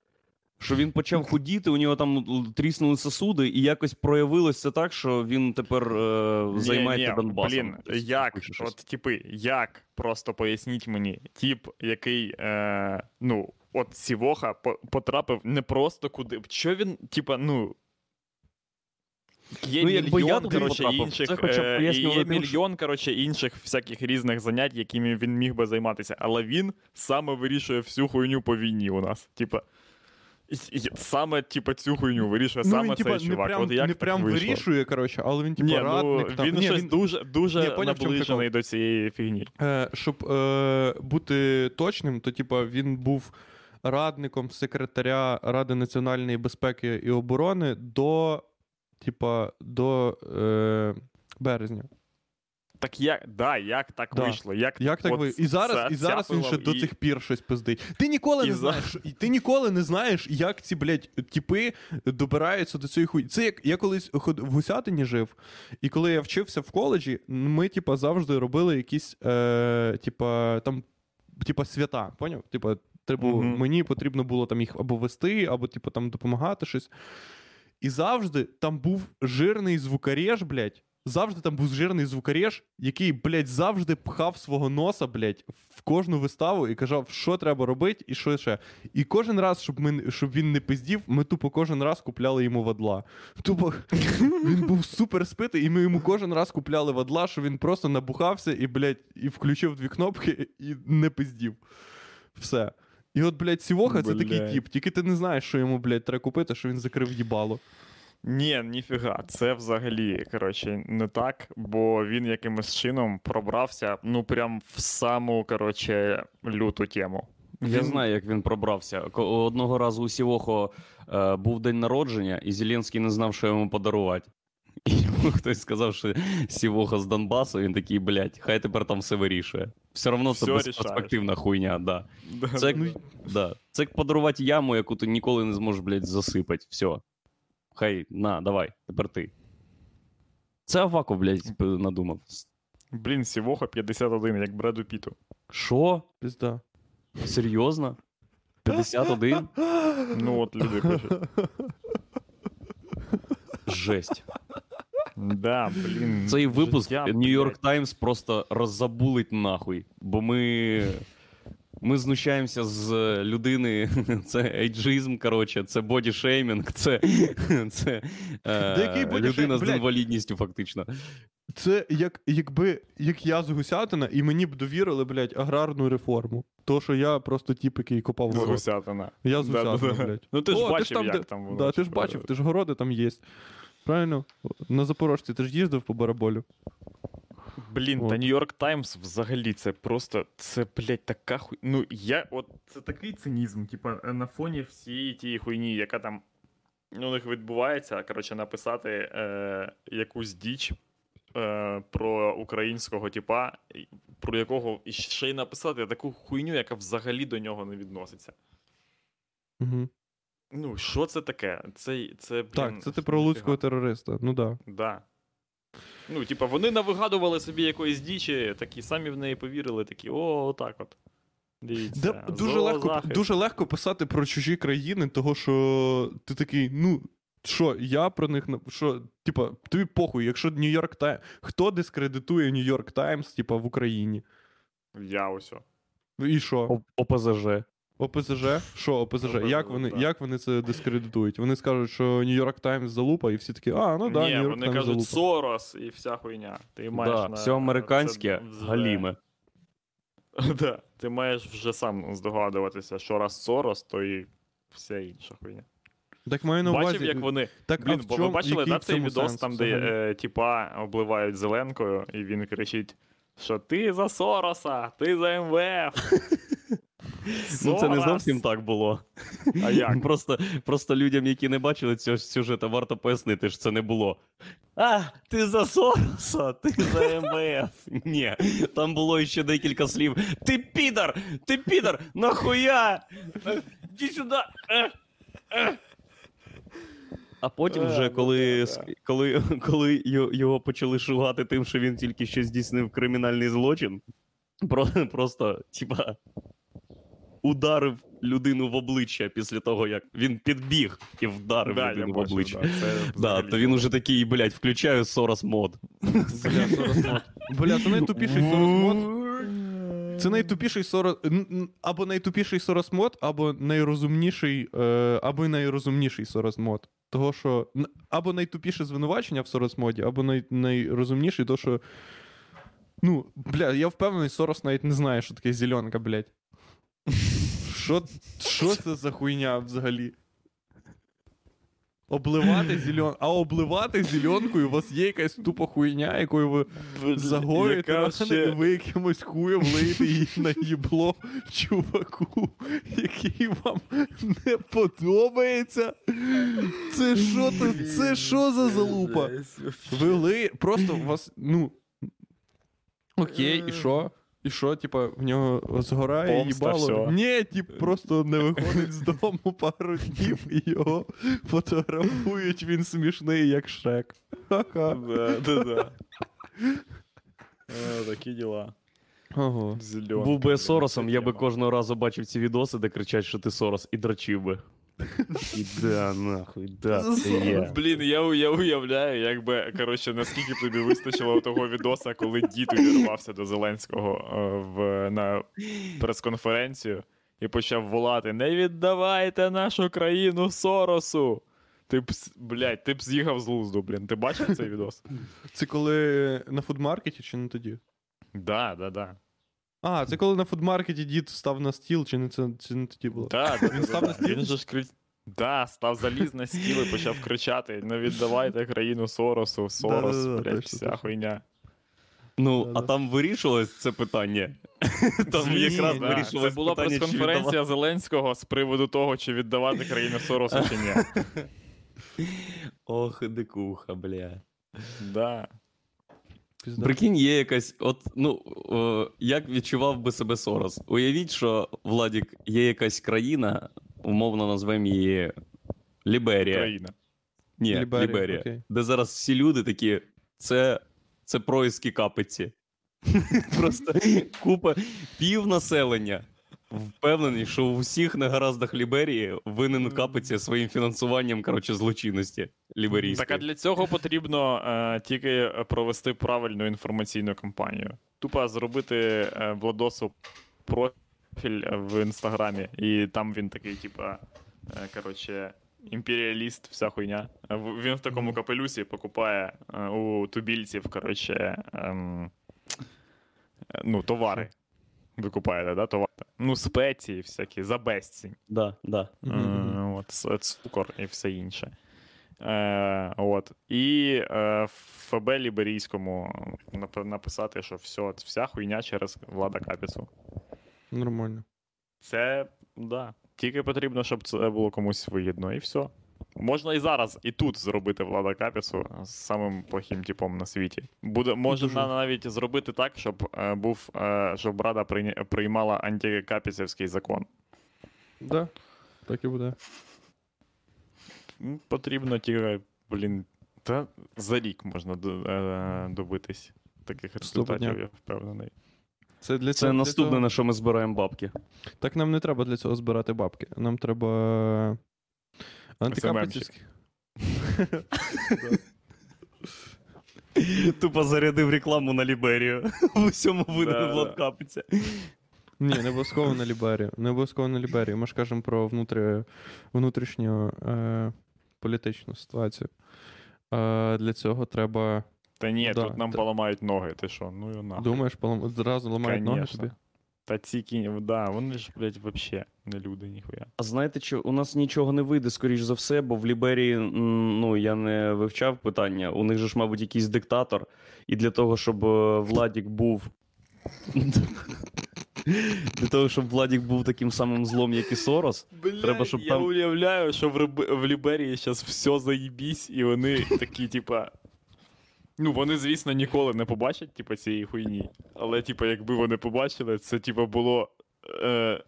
Що він почав худіти, у нього там тріснули сосуди, і якось проявилось це так, що він тепер е, займається ні, Донбасом. Блін, як, щось. от типи, як, просто поясніть мені, тип, який, е, ну, от Сівоха потрапив не просто куди. Що він, типа, ну. Є Ну, мільйон, коротше, інших, е, є мільйон, коротше, інших всяких різних занять, якими він міг би займатися. Але він саме вирішує всю хуйню по війні у нас. Типа. Саме, типа, цю хуйню вирішує Ну, саме він, типа, цей чувак. прям, От як не так прям вийшло? вирішує, коротше, але він, типа, Ні, радник. ну, там. він Ні, щось дуже, дуже Ні, поняв, наближений до цієї фігні. Е, щоб е, бути точним, то типа він був радником секретаря Ради національної безпеки і оборони до, типа, до е, березня. Так як, да, як так Да. вийшло? Як, Як так от ви? І зараз, і зараз він ще цяпило до цих пір щось пиздить. Ти ніколи і не за- знаєш, ти ніколи не знаєш, як ці, блядь, типи добираються до цієї хуй. Це як я колись в Гусятині жив, і коли я вчився в коледжі, ми, типа, завжди робили якісь, е, типа, там, типа, свята, поняв? Типа, треба, Мгм. мені потрібно було там їх або вести, або, типа, там допомагати щось. І завжди там був жирний звукареж, блядь. Завжди там був жирний звукареж, який, блядь, завжди пхав свого носа, блядь, в кожну виставу і казав, що треба робити і що ще. І кожен раз, щоб, ми, щоб він не пиздів, ми тупо кожен раз купляли йому вадла. Тупо *laughs* він був супер спитий, і ми йому кожен раз купляли вадла, що він просто набухався і, блядь, і включив дві кнопки і не пиздів. Все. І от, блядь, Сівоха це такий тип, тільки ти не знаєш, що йому, блядь, треба купити, що він закрив їбало. Ні, ніфіга, це взагалі, коротше, не так, бо він якимось чином пробрався, ну, прям в саму, коротше, люту тему. Я Він- знаю, як він пробрався. Одного разу у Сівохо е, був день народження, і Зеленський не знав, що йому подарувати. *laughs* І йому хтось сказав, що Сівоха з Донбасу, він такий, блядь, хай тепер там все вирішує. Все одно це безперспективна хуйня, да. Да, Це, як, Ну, да. це як подарувати яму, яку ти ніколи не зможеш, блядь, засипати. Все. Хай, на, давай, тепер ти. Це Аваков, блядь, надумав. Блін, Сівоха 51, як Бреду Піту. Що? Пізда. Серйозно? 51? Ну, от люди пишуть. Жесть. Да, блін. Цей випуск життя, New York блядь. Times просто роззабулить нахуй, бо ми. Ми знущаємося з людини. *laughs* Це ейджизм, коротше, це бодішеймінг, це, це е, людина з інвалідністю, фактично. Це як, якби як я з Гусятина, і мені б довірили, блядь, аграрну реформу. То, що я просто тіп, який копав З. Гусятина. Я з. Гусятина, блядь. Ну ти ж О, бачив, там, як де- там воно. Да, ти ж бачив, ти ж городи там є. Правильно? На Запорожці ти ж їздив по бараболю. Блін, От. та Нью-Йорк Таймс взагалі це просто. Це, блядь, така хуй. Ну, я. От це такий цинізм, типа, на фоні всієї тієї хуйні, яка там у них відбувається. Коротше, написати е, якусь діч е, про українського типа, про якого ще й написати таку хуйню, яка взагалі до нього не відноситься. Угу. Ну, що це таке? Це, це блін, Так, це ти про луцького терориста. Ну да. Да. Ну, типа, вони навигадували собі якоїсь дічі, такі самі в неї повірили, такі, о, отак от. Дивіться. Да, дуже, легко, дуже легко писати про чужі країни, того що ти такий, ну. Що, я про них на- що, типа, тобі похуй, якщо Нью-Йорк Таймс. Хто дискредитує Нью-Йорк Таймс, типа, в Україні? Я ось. о. І що? О- ОПЗЖ. ОПЗЖ? Що ОПЗЖ? ОПЗЖ, Як вони, так. як вони це дискредитують? Вони скажуть, що Нью-Йорк Таймс залупа, і всі такі, а, ну да, Ні, Нью-Йорк вони Таймс залупа. Сорос і вся хуйня. Ти маєш Да, на... все американське це галіме. *laughs* Да. Ти маєш вже сам здогадуватися, що раз Сорос, то і вся інша хуйня. Так маю на увазі. Бачив, як вони. Так, Блін, бо чому, ви бачили да, цей відос, сенс там, де е, тіпа обливають зеленкою, і він кричить, що ти за Сороса, ти за МВФ. *laughs* Ну, це не зовсім так було. А як? *laughs* Просто, просто людям, які не бачили цього сюжету, варто пояснити, що це не було. А, ти за Сороса, ти за МВФ. *laughs* Ні, там було ще декілька слів. Ти підар! Ти підар! Нахуя? Е, Іди сюди! Е, е. А потім Е, вже, ну коли, коли, коли його почали шугати тим, що він тільки що здійснив кримінальний злочин, просто, типа, ударив людину в обличчя після того, як він підбіг і вдарив Да, людину в обличчя. да, це *laughs* Да, то він уже такий, блядь, включаю Сорос мод. Бля, Сорос мод. Бля, це найтупіший Сорос мод. Це найтупіший Сорос. Або найтупіший Сорос мод, або найрозумніший, е, або найрозумніший Сорос мод. Того, що або найтупіше звинувачення в Сорос моді, або най, найрозумніший, то що. Ну, бля, я впевнений, Сорос навіть не знає, що таке зеленка, блядь. Що, що це за хуйня взагалі? Обливати зельон... А обливати зеленкою у вас є якась тупа хуйня, якою ви загоюєте Яка ще- ви якимось хуєм лиєте її на їбло чуваку, який вам не подобається. Це що то, це що за залупа? Ви ли... Просто у вас, ну. Окей, і що? І що, типа, в нього згорає Помста, їбало? Ні, тип, просто не виходить з дому пару днів і його фотографують, він смішний, як шрек. Ха-ха. Да, да, да. Е, Такі діла. Ого. Зелёнка, Був би я Соросом, я би кожного разу бачив ці відоси, де кричать, що ти Сорос, і драчив би. І да, нахуй, да, *laughs* це я. Блін, я, я уявляю, якби, коротше, наскільки б тобі вистачило того відоса, коли дід увірвався до Зеленського е, в, на прес-конференцію і почав волати: Не віддавайте нашу країну Соросу! Ти б, блядь, ти б з'їхав з лузду, блін. Ти бачив цей відос? Це коли на фудмаркеті чи не тоді? Да, да, да. А, це коли на фудмаркеті дід став на стіл, чи не це чи не тоді було? Да, да, Він став на стіл? Він же ж кри... Да, став заліз на стіл і почав кричати: Не віддавайте країну Соросу, Сорос, блядь, точно, вся точно. хуйня. Ну, а там вирішилось це питання. *laughs* Там якраз Да, вирішилось Це була прес-конференція. Зеленського з приводу того, чи віддавати країну Соросу чи ні. *laughs* Ох, дикуха, бля. Да. Пізда. Прикинь, є якась, от, ну, о, як відчував би себе Сорос? Уявіть, що, Владік, є якась країна, умовно назвемо її Ліберія. Країна. Ні, Ліберія, Ліберія. окей. Де зараз всі люди такі, це, це происки капиці. *laughs* Просто купа пів населення. Впевнений, що у всіх негараздах Ліберії винен капиці своїм фінансуванням коротше, злочинності ліберійської. Так а для цього потрібно е, тільки провести правильну інформаційну кампанію. Тупо зробити е, Владосу профіль в інстаграмі, і там він такий, типа, е, коротше, імперіаліст, вся хуйня. Е, Він в такому капелюсі покупає е, у тубільців, коротше, ем, е, ну, товари. Ви купаєте, да, товари? Ну, спеції всякі, за безцінь. Да, да. Е, От, цукор і все інше. Е, от. І е, ФБ Ліберійському нап- написати, що все, вся хуйня через влада Капіцу. Нормально. Це, да. Тільки потрібно, щоб це було комусь вигідно, і все. Можна і зараз, і тут зробити влада Капісу з самим плохим типом на світі. Буде, можна навіть зробити так, щоб е, був, е, щоб Рада прийня- приймала антикапісівський закон. Да, так і буде. Потрібно тільки, блін, та за рік можна е, добитись таких результатів, я впевнений. Це для Це цього, для наступне, цього- на що ми збираємо бабки. Так нам не треба для цього збирати бабки. Нам треба антикапельцівські. *laughs* Тупо зарядив рекламу на Ліберію. *laughs* В усьому да. Влад Капиця. Ні, не обов'язково на Ліберію. Не обов'язково на Ліберію. Ми ж кажемо про внутрі... внутрішню е... політичну ситуацію. Е... Для цього треба. Та ні, Да, тут нам та- поламають ноги, ти що? Ну і нахуй. Думаєш, одразу ламають ноги тобі? Та ці кінь, да, вони ж, блядь, вообще не люди, ніхуя. А знаєте, що у нас нічого не вийде, скоріш за все, бо в Ліберії, ну я не вивчав питання. У них же ж, мабуть, якийсь диктатор, і для того, щоб е, Владік був. *laughs* Для того, щоб Владік був таким самим злом, як і Сорос. Блядь, Треба, щоб я там- уявляю, що в, Риб... в Ліберії зараз все заїбісь, і вони такі, типа. Ну, вони, звісно, ніколи не побачать, типа, цієї хуйні. Але, типа, якби вони побачили, це, типа, було. Е...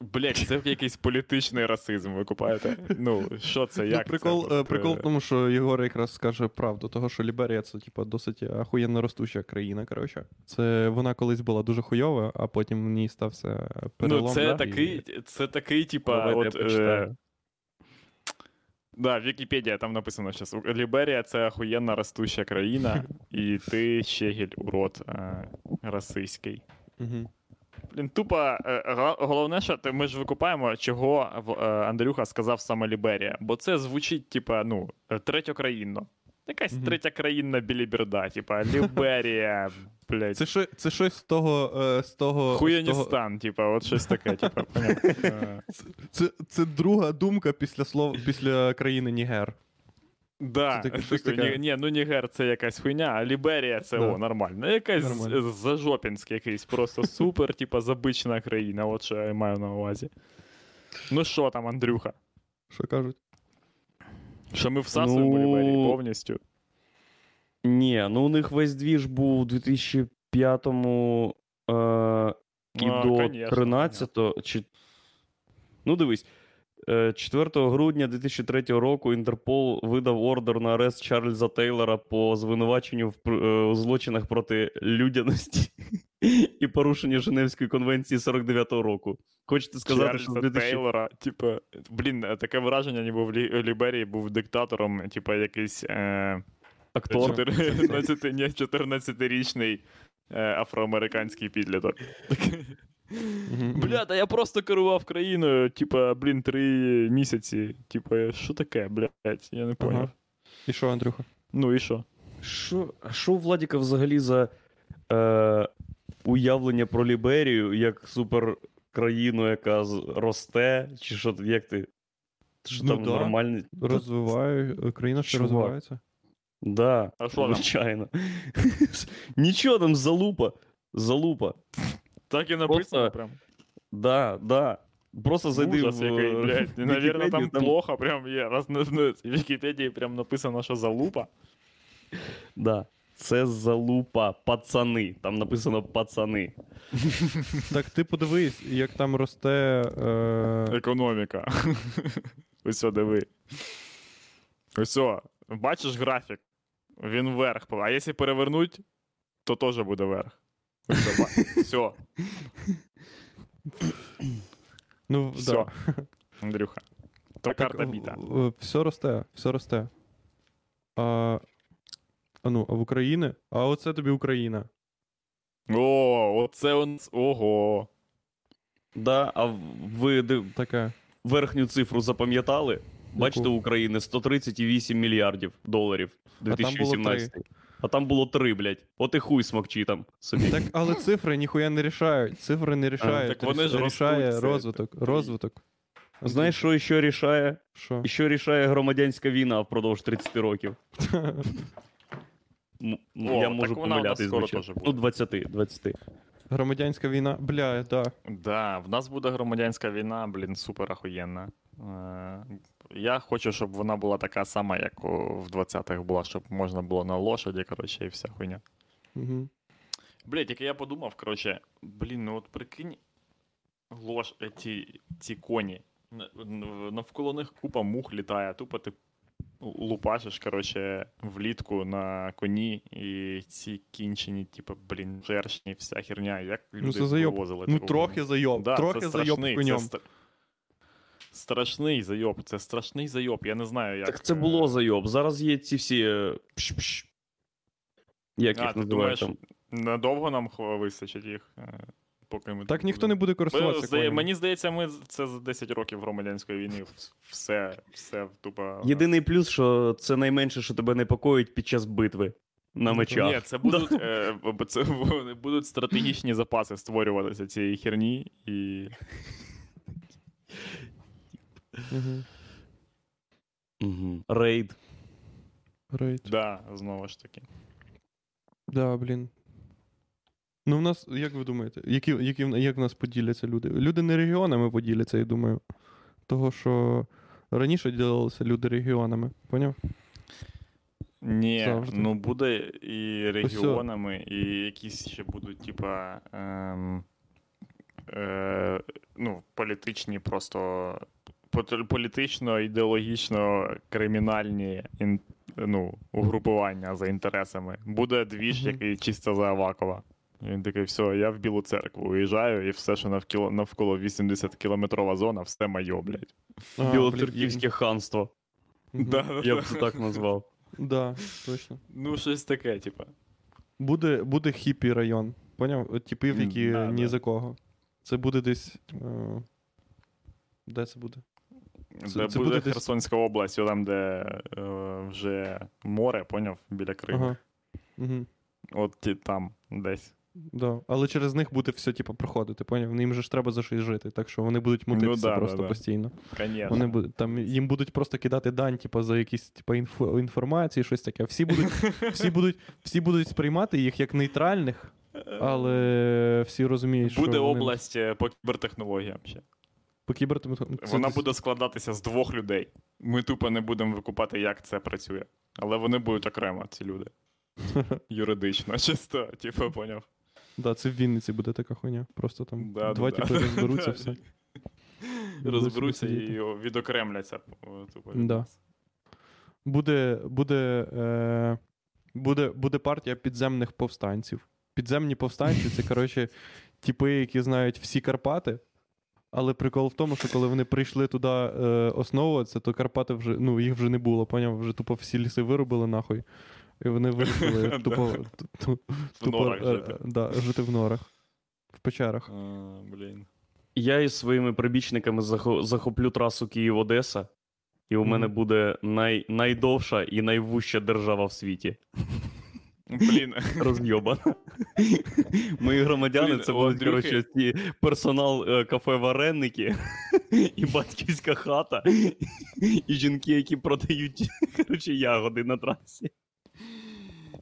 Блять, це якийсь політичний расизм, ви купаєте? Ну, що це? Ну, прикол, це? е, прикол в тому, що Єгор якраз скаже правду, того, що Ліберія це типа досить ахуєнно ростуча країна. Коротше, це вона колись була дуже хуйова, а потім в ній стався перелом. Ну, це да, такий, це такий, типа, от. я. Е... Да, Вікіпедія там написано зараз. Ліберія це охуєнна ростуща країна, і ти щегіль урод е, російський. Угу. Блін, тупо, е, головне, що ми ж викупаємо, чого е, Андрюха сказав саме Ліберія. Бо це звучить, типа, ну, третьокраїнно. Якась Мгм. третя країнна біліберда, типа Ліберія, *laughs* блядь. Це, що, це щось з того. е, З того, з того... Типа, от щось таке, типа, *laughs* Це, це друга думка після слов після країни Нігер. Да, Це таке- таке, щось таке. Ні, ну Нігер це якась хуйня, а Ліберія це Да. о, нормально. Якась Нормально. якийсь, просто супер, типа, забична країна, от що я маю на увазі. Ну що там, Андрюха? Що кажуть? Що ми всасуємо Ну, Ліберії повністю? Ні, ну у них весь двіж був у 2005-му е, і А, до конечно, 13-го. Чи... Ну, дивись. Е, 4 грудня 2003 року Інтерпол видав ордер на арест Чарльза Тейлора по звинуваченню в е, злочинах проти людяності *laughs* і порушенню Женевської конвенції 49-го року. Хочете сказати, що в 2000... Тейлора, типа, блін, таке враження, ніби в Ліберії був диктатором, типа якийсь е, актор. *laughs* 14, ні, 14-річний е, афроамериканський підліток. Бля, та я просто керував країною, типа, блін, три місяці. Типа, що таке, блядь, я не поняв. Ага. І що, Андрюха? Ну і що? Що, а що у Владіка взагалі за е, уявлення про Ліберію як суперкраїну, яка росте? Чи що як ти? Що Ну там да. нормально? Розвиваю, країна ще розвивається. Да, А що звичайно. *laughs* Нічого там залупа. Залупа. Так і написано прям. Да, да. Просто зайди Ужас в який, блядь. *laughs* в Навірно, там Вікіпедію, плохо прям є. Раз на, в Вікіпедії прям написано, що залупа. Да. Це залупа, пацани. Там написано пацани. *laughs* Так ти подивись, як там росте. Е... Економіка. *laughs* Ось диви. Ось бачиш графік? Він вверх. А якщо перевернуть, то теж буде вверх. Ба- *laughs* Все, Ну, все. да. Андрюха. То Так, карта біта. Все росте, все росте. А, а ну, а в Україні? А оце тобі Україна. О, оце он. Ого. Да, а ви Таке. верхню цифру запам'ятали? Бачите, України 130,8 мільярдів доларів там було 2018. А там було 3, блядь. От і хуй смокчи там собі. Так, але цифри ніхуя не рішають. Цифри не рішають. так вони ж рішає розвиток. Розвиток. Знаєш, що ще рішає? Що? Що рішає громадянська війна впродовж 30 років? *laughs* О, Я так можу вона у нас помилятись, скоро звичайно. теж буде. Ну, 20, 20. Громадянська війна. Бля, да. Да, в нас буде громадянська війна, блін, супер охуєнна. Е, Я хочу, щоб вона була така сама, як в 20-х була, щоб можна було на лошаді, коротше, і вся хуйня. Угу. Блін, тільки я подумав, коротше, блін, ну от прикинь, лош, е, ці, ці коні. Навколо них купа мух літає, тупо ти лупашиш, коротше, влітку на коні, і ці кінчені, типу, блін, жершні, вся херня. Як люди це зайоб. вивозили Ну, трохи хуйню? зайоб, Да, трохи це зайоб конем. Це страшний зайоб, це страшний зайоб. Я не знаю, як. Так це було зайоб. Зараз є ці всі. е, Пш-пш. Як А, їх ти називають думаєш, там? Надовго нам вистачить їх, е, поки ми Так ніхто не буде користуватися. здає- Мені здається, ми це за 10 років громадянської війни все, все тупо. Єдиний плюс, що це найменше, що тебе непокоїть під час битви на мечах. Ні, це будуть, *laughs* е, це будуть стратегічні запаси створюватися цієї херні, і *laughs* Угу. Рейд. Рейд. да, знову ж таки. Да, блін. Ну, в нас, як ви думаєте, які, які, як в нас поділяться люди? Люди не регіонами поділяться, я думаю. Того, що раніше ділилися люди регіонами, поняв? Ні, Завжди. ну буде і регіонами, і якісь ще будуть, типа. Ем, е, ну, політичні просто. Пот- Політично-ідеологічно кримінальні ну, угрупування за інтересами. Буде двіж, Мгм. який чисто за Авакова. Він такий, все, я в Білу церкву уїжджаю, і все, що навколо, навколо 80-кілометрова зона, все моє, блядь. А, блін, Білоцерківське ханство. Да, Я б це так назвав. Да, точно. Ну, щось таке, типа. Буде, буде хіпі район. Поняв? От Типів, які да, ні да. за кого. Це буде десь. Е... Де це буде? Це- Де це буде буде десь- Херсонська область, там, де е, вже море, поняв, біля Криму. Ага. Угу. От ті там десь. Да. Але через них буде все, типу, проходити, поняв? Їм же ж треба за щось жити, так що вони будуть мутитися Ну да, да, просто да. постійно. Конечно. Вони будуть там їм будуть просто кидати дань, типу, за якісь типу, інфо, інформації, щось таке. Всі будуть, всі будуть, всі будуть сприймати їх як нейтральних, але всі розуміють, що Буде область е, по кібертехнологіям ще. По кібертому. Вона буде складатися з двох людей. Ми тупо не будемо викупати, як це працює. Але вони будуть окремо, ці люди. *laughs* Юридично, чисто, типу, поняв. Да, це в Вінниці буде така хуйня. Просто там Да, два да, типи да. розберуться, все. *laughs* Розберуться і відокремляться. тупо, від Да. Буде, буде, е, буде, буде партія підземних повстанців. Підземні повстанці це, коротше, типи, які знають всі Карпати. Але прикол в тому, що коли вони прийшли туди е, основуватися, то Карпати вже, ну, їх вже не було, поняв? Вже тупо всі ліси вирубили нахуй. І вони вирішили *laughs* тупо, тупо е, жити. е, да, жити в норах, в печерах. Блін. Я із своїми прибічниками захо- захоплю трасу Київ-Одеса, і у мене буде най- найдовша і найвужча держава в світі. Блін. Розйобана. *laughs* Мої громадяни це будуть, коротше, ці персонал е, кафе Вареники, і батьківська хата, і жінки, які продають коротше, ягоди на трасі.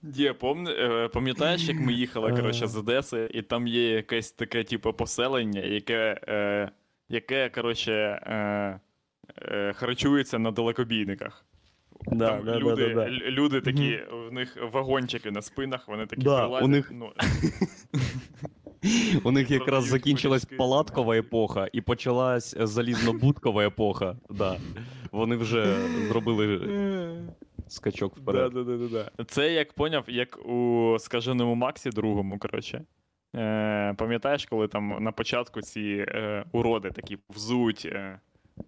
Є, е, пам'ятаєш, як ми їхали Е. коротше, з Одеси, і там є якесь таке, типу, поселення, яке, е, яке коротше, е, е, харчується на далекобійниках. Да, там да, да, люди, да, люди такі, в них вагончики на спинах, вони такі Да, прилазять, у них- ну, У них якраз закінчилась палаткова епоха і почалась залізнобудкова епоха. Да. Вони вже зробили скачок вперед. да, да, да, да. Це як поняв, як у скаженому Максі другому, коротше. Е, пам'ятаєш, коли там на початку ці е, уроди такі взуть е,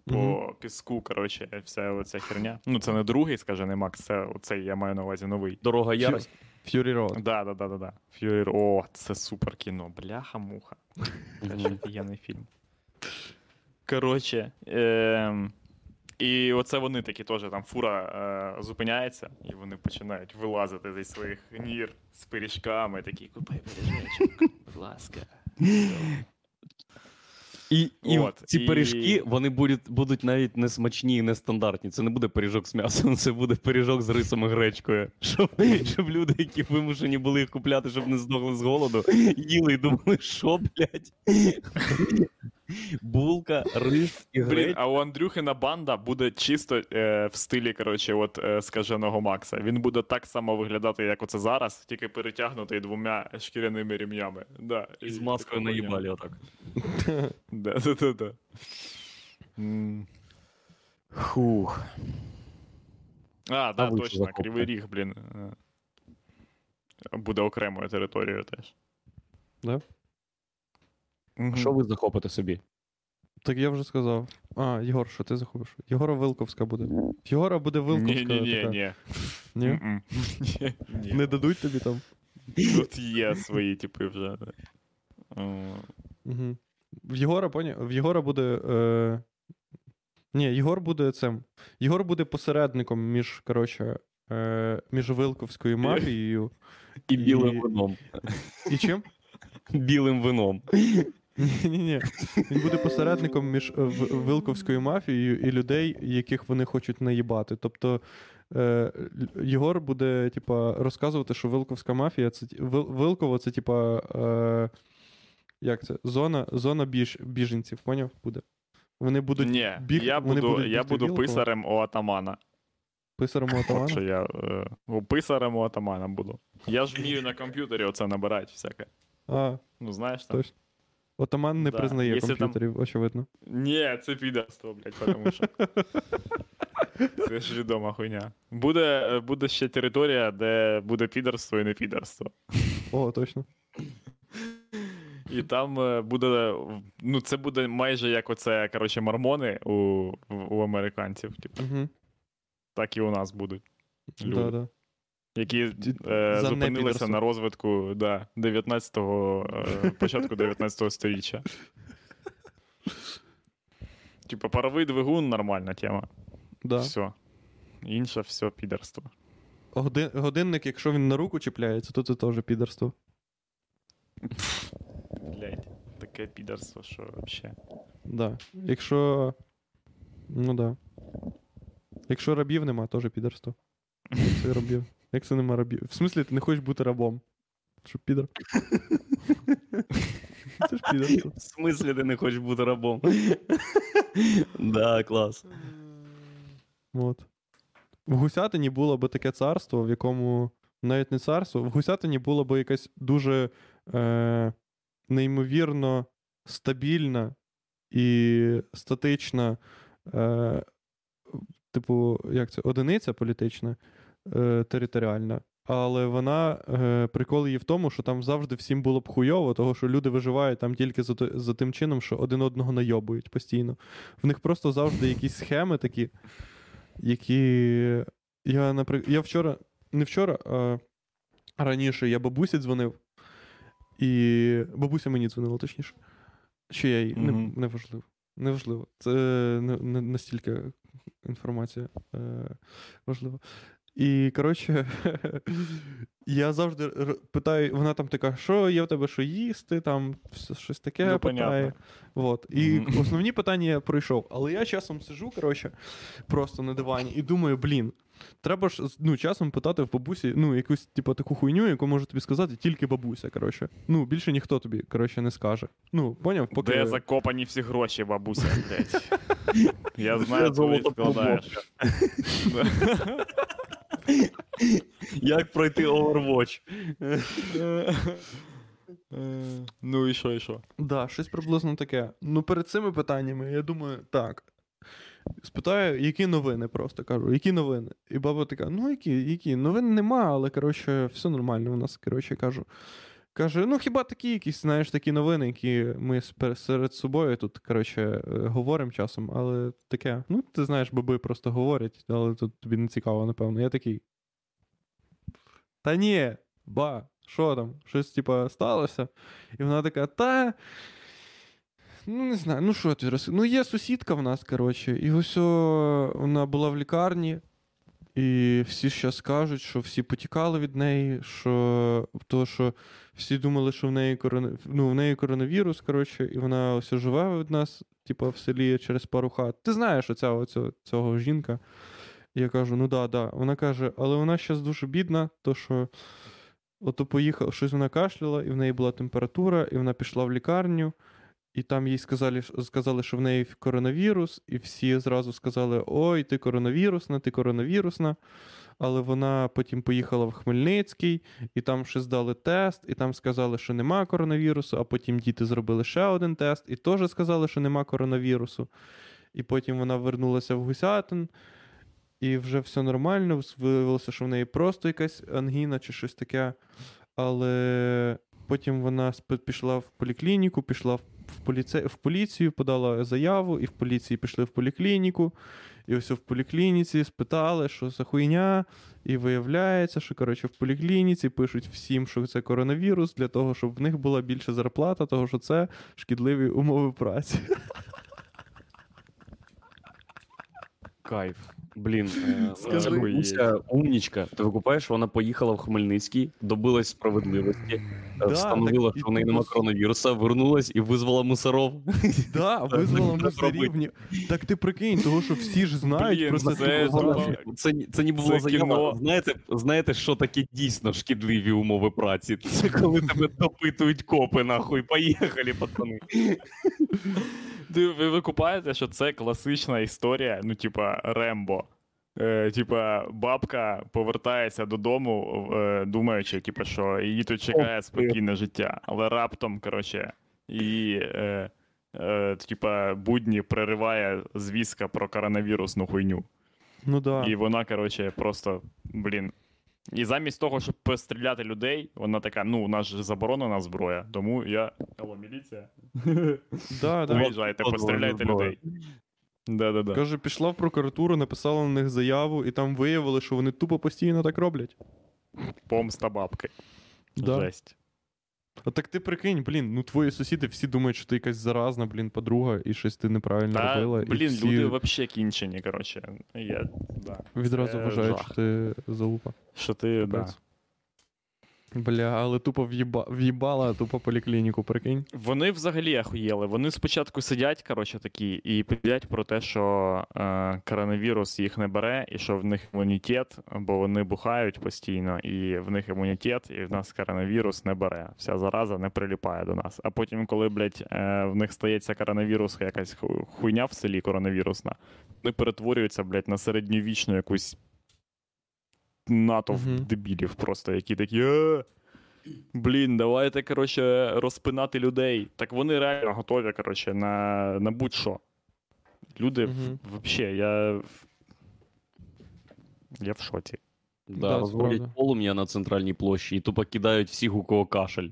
по Мгм. піску, коротше, вся оця херня. Ну, це не другий скажений Макс, це оцей, я маю на увазі новий. Дорога ярості. Fury Road. Да, да, да, да, да. Fury... О, це супер кіно. Бляха-муха. Це офігенний фільм. Коротше, е, і оце вони такі теж там фура е, зупиняється, і вони починають вилазити зі своїх нір з пиріжками, такі купай пиріжечок, будь ласка. *laughs* І, і От, ці і- пиріжки вони будуть, будуть навіть не смачні і не стандартні. Це не буде пиріжок з м'ясом, це буде пиріжок з рисом і гречкою. Щоб, щоб люди, які вимушені були їх купляти, щоб не здохли з голоду, їли і думали, що, блядь? Булка, рис і Блін, гречка. а у Андрюхина банда буде чисто е, в стилі, коротше, от е, скаженого Макса. Він буде так само виглядати, як оце зараз, тільки перетягнутий двома шкіряними рім'ями. Да, І з маскою така наїбалі отак. Да, да, да, да. Хух. А, да, ви точно, захопите? Кривий Ріг, блін. е, Буде окремою територією теж. Да? Мгм. Що ви захопите собі? Так я вже сказав. А, Єгор, що ти захопиш? Єгора Вилковська буде. Єгора буде Вилковська. Ні, ні, ні, *laughs* ні. Не дадуть тобі там. Тут є свої типи вже. Угу. В Єгора, поня... в Єгора буде. Е... Ні, Єгор буде цим. Єгор буде посередником між, коротше, е... між Вилковською мафією І І- білим вином. і чим? Білим вином. Ні, ні. Він буде посередником між е, Вилковською мафією і людей, яких вони хочуть наїбати. Тобто е, Єгор буде, типа, розказувати, що Вилковська мафія це Вил- Вилково це, типа. Е, як це? Зона, зона біж, біженців, поняв? Буде. Вони будуть Ні, біг- я вони буду, будуть я буду Вілкова? писарем у атамана. писарем у От що атамана. я е, писарем у атамана буду. Я ж вмію на комп'ютері оце набирати всяке. А, Ну, знаєш там. точно. Отаман не Да, признає якщо там- очевидно. Ні, це підарство, блядь, тому що. *laughs* Це ж відома хуйня. Буде, буде ще територія, де буде підарство і не підарство. О, точно. І там е, буде. Ну, це буде майже як оце, коротше, мормони у, у американців. Типу, Угу. так і у нас будуть. Люди. Да, да. Які е, зупинилися на розвитку да, 19-го, е, початку 19-го сторіччя. Типа паровий двигун нормальна тема. Да. Все. Інше все підерство. Годин, годинник, якщо він на руку чіпляється, то це теж підерство. Блять, таке підерство, що взагалі. Да. Якщо. Ну да. Якщо рабів нема, теж підерство. Це рабів? Як це нема рабів? В смислі, ти не хочеш бути рабом? Що підер? Це ж підерство. В смислі ти не хочеш бути рабом? Да, клас. От. В Гусятині було би таке царство, в якому навіть не царство, в Гусятині було би якась дуже е, неймовірно стабільна і статична, е, типу, як це, одиниця політична, е, територіальна. Але вона е, прикол її в тому, що там завжди всім було б хуйово, того що люди виживають там тільки за, за тим чином, що один одного найобують постійно. В них просто завжди якісь схеми такі, які. Я, наприклад, я вчора, не вчора, а раніше я бабусі дзвонив, і бабуся мені дзвонила, точніше. Що я їй не, неважливо. Неважливо. Це не, не настільки інформація е, важлива. І, коротше, *laughs* я завжди питаю, вона там така, що є в тебе що їсти, там щось таке Ну, питає. Вот. І Мгм. *laughs* основні питання я пройшов. Але я часом сижу, коротше, просто на дивані і думаю, блін, треба ж ну, часом питати в бабусі, ну, якусь, типу, таку хуйню, яку може тобі сказати тільки бабуся. коротше. Ну, більше ніхто тобі, коротше, не скаже. Ну, поняв, поки. Де закопані всі гроші, бабуся, блядь. *laughs* Я знаю, золото відкладаєш. Да. Як пройти Overwatch? Ну і що, і що? Да, щось приблизно таке. Ну, перед цими питаннями, я думаю, так. Спитаю, які новини просто кажу, які новини? І баба така: ну, які, які? Новин нема, але коротше, все нормально у нас. Коротше, кажу. Каже: ну хіба такі якісь, знаєш, такі новини, які ми серед собою тут, коротше, е, говоримо часом, але таке. Ну, ти знаєш, баби просто говорять, але тут тобі не цікаво, напевно. Я такий. Та ні, ба, що там? Щось, типа, сталося? І вона така, та. Ну, не знаю, ну що ти роз... Ну, є сусідка в нас, коротше, і ось вона була в лікарні, і всі зараз кажуть, що всі потікали від неї, що то, що всі думали, що в неї корона... ну, в неї коронавірус, коротше, і вона ось живе від нас, типу, в селі через пару хат. Ти знаєш оця, оця, цього жінка. Я кажу, ну да, да. Вона каже, але вона зараз дуже бідна, то що ото поїхала, щось вона кашляла, і в неї була температура, і вона пішла в лікарню. І там їй сказали, сказали, що в неї коронавірус, і всі зразу сказали: Ой, ти коронавірусна, ти коронавірусна. Але вона потім поїхала в Хмельницький, і там ще здали тест, і там сказали, що нема коронавірусу, а потім діти зробили ще один тест, і теж сказали, що нема коронавірусу. і потім вона вернулася в Гусятин, і вже все нормально. Виявилося, що в неї просто якась ангіна чи щось таке. Але потім вона пішла в поліклініку, пішла в, в, поліце... в поліцію, подала заяву, і в поліції пішли в поліклініку. І ось в поліклініці спитали, що за хуйня, і виявляється, що коротше в поліклініці пишуть всім, що це коронавірус, для того, щоб в них була більша зарплата, того що це шкідливі умови праці. Кайф. Блін, е, *laughs* Скажи. бабуся умнічка. Ти викупаєш, вона поїхала в Хмельницький, добилась справедливості, е, встановила, що в неї нема коронавіруса, вернулась і визвала мусоров. *laughs* Да, визвала Так робити. рівні. Так ти прикинь, того, що всі ж знають про це. це Це, ніби була заява. Знаєте, знаєте, що таке дійсно шкідливі умови праці? *laughs* Це коли тебе допитують копи, нахуй. Поїхали, пацани. Ти, ви викупаєте, що це класична історія, ну, типа, Рембо. Е, типа, бабка повертається додому, е, думаючи, типа, що її тут чекає спокійне життя. Але раптом, коротше, її, е, е, типа, будні перериває звістка про коронавірусну хуйню. Ну да. І вона, коротше, просто, блін. І замість того, щоб постріляти людей, вона така: ну, у нас же заборонена зброя, тому я. Алло, міліція. *laughs* Да, да. Виїжджайте, постріляйте людей. Да-да-да. Каже, пішла в прокуратуру, написала на них заяву, і там виявили, що вони тупо постійно так роблять. Помста бабки. Да. Жесть. А так ти прикинь, блін, ну твої сусіди всі думають, що ти якась заразна, блін, подруга, і щось ти неправильно Та, робила. і блін, всі люди взагалі кінчені, коротше. Я, да. відразу це вважають, жах. що ти залупа. Що ти, да. Бля, але тупо в'їба... в'їбала тупо поліклініку, прикинь. Вони взагалі ахуєли. Вони спочатку сидять, коротше, такі, і п'ять про те, що е, коронавірус їх не бере, і що в них імунітет, бо вони бухають постійно, і в них імунітет, і в нас коронавірус не бере. Вся зараза не приліпає до нас. А потім, коли, блядь, е, в них стається коронавірус, якась хуйня в селі коронавірусна, вони перетворюються, блядь, на середньовічну якусь натовп Мгм. дебілів, просто які такі. «Е, Блін, давайте, коротше, розпинати людей. Так вони реально готові, коротше, на, на будь-що. Люди, Мгм. взагалі, я. Я в шоці. Да, Да, розводять полум'я на центральній площі і тупо кидають всіх, у кого кашель.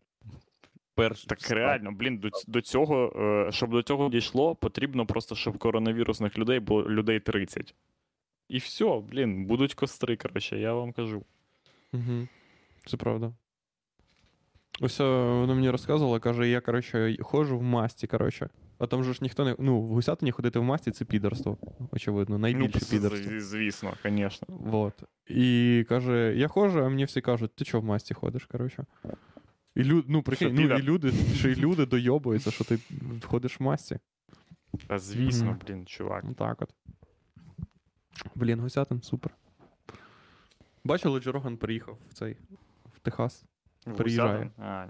Перш... Так реально, блін, до, до цього, е, щоб до цього дійшло, потрібно просто, щоб коронавірусних людей було людей 30. І все, блін, будуть костри, коротше, я вам кажу. Угу. Це правда. Ось е, вона мені розказувала, каже, я, коротше, ходжу в масті, коротше. А там же ж ніхто не. Ну, в гусятині ходити в масті це підерство, очевидно, найбільше ну, підерство. звісно, звісно. Вот. І каже, я ходжу, а мені всі кажуть, ти чого в масті ходиш, коротше. І люд, ну, прикинь, Що, ну, і люди, ще й люди дойобуються, що ти ходиш в масті. Та звісно, Мгм. блін, чувак. Так от. Блін, гусятин, супер. Бачили, Джо Роган приїхав в цей в Техас. Переїжджає. Гусятин? А,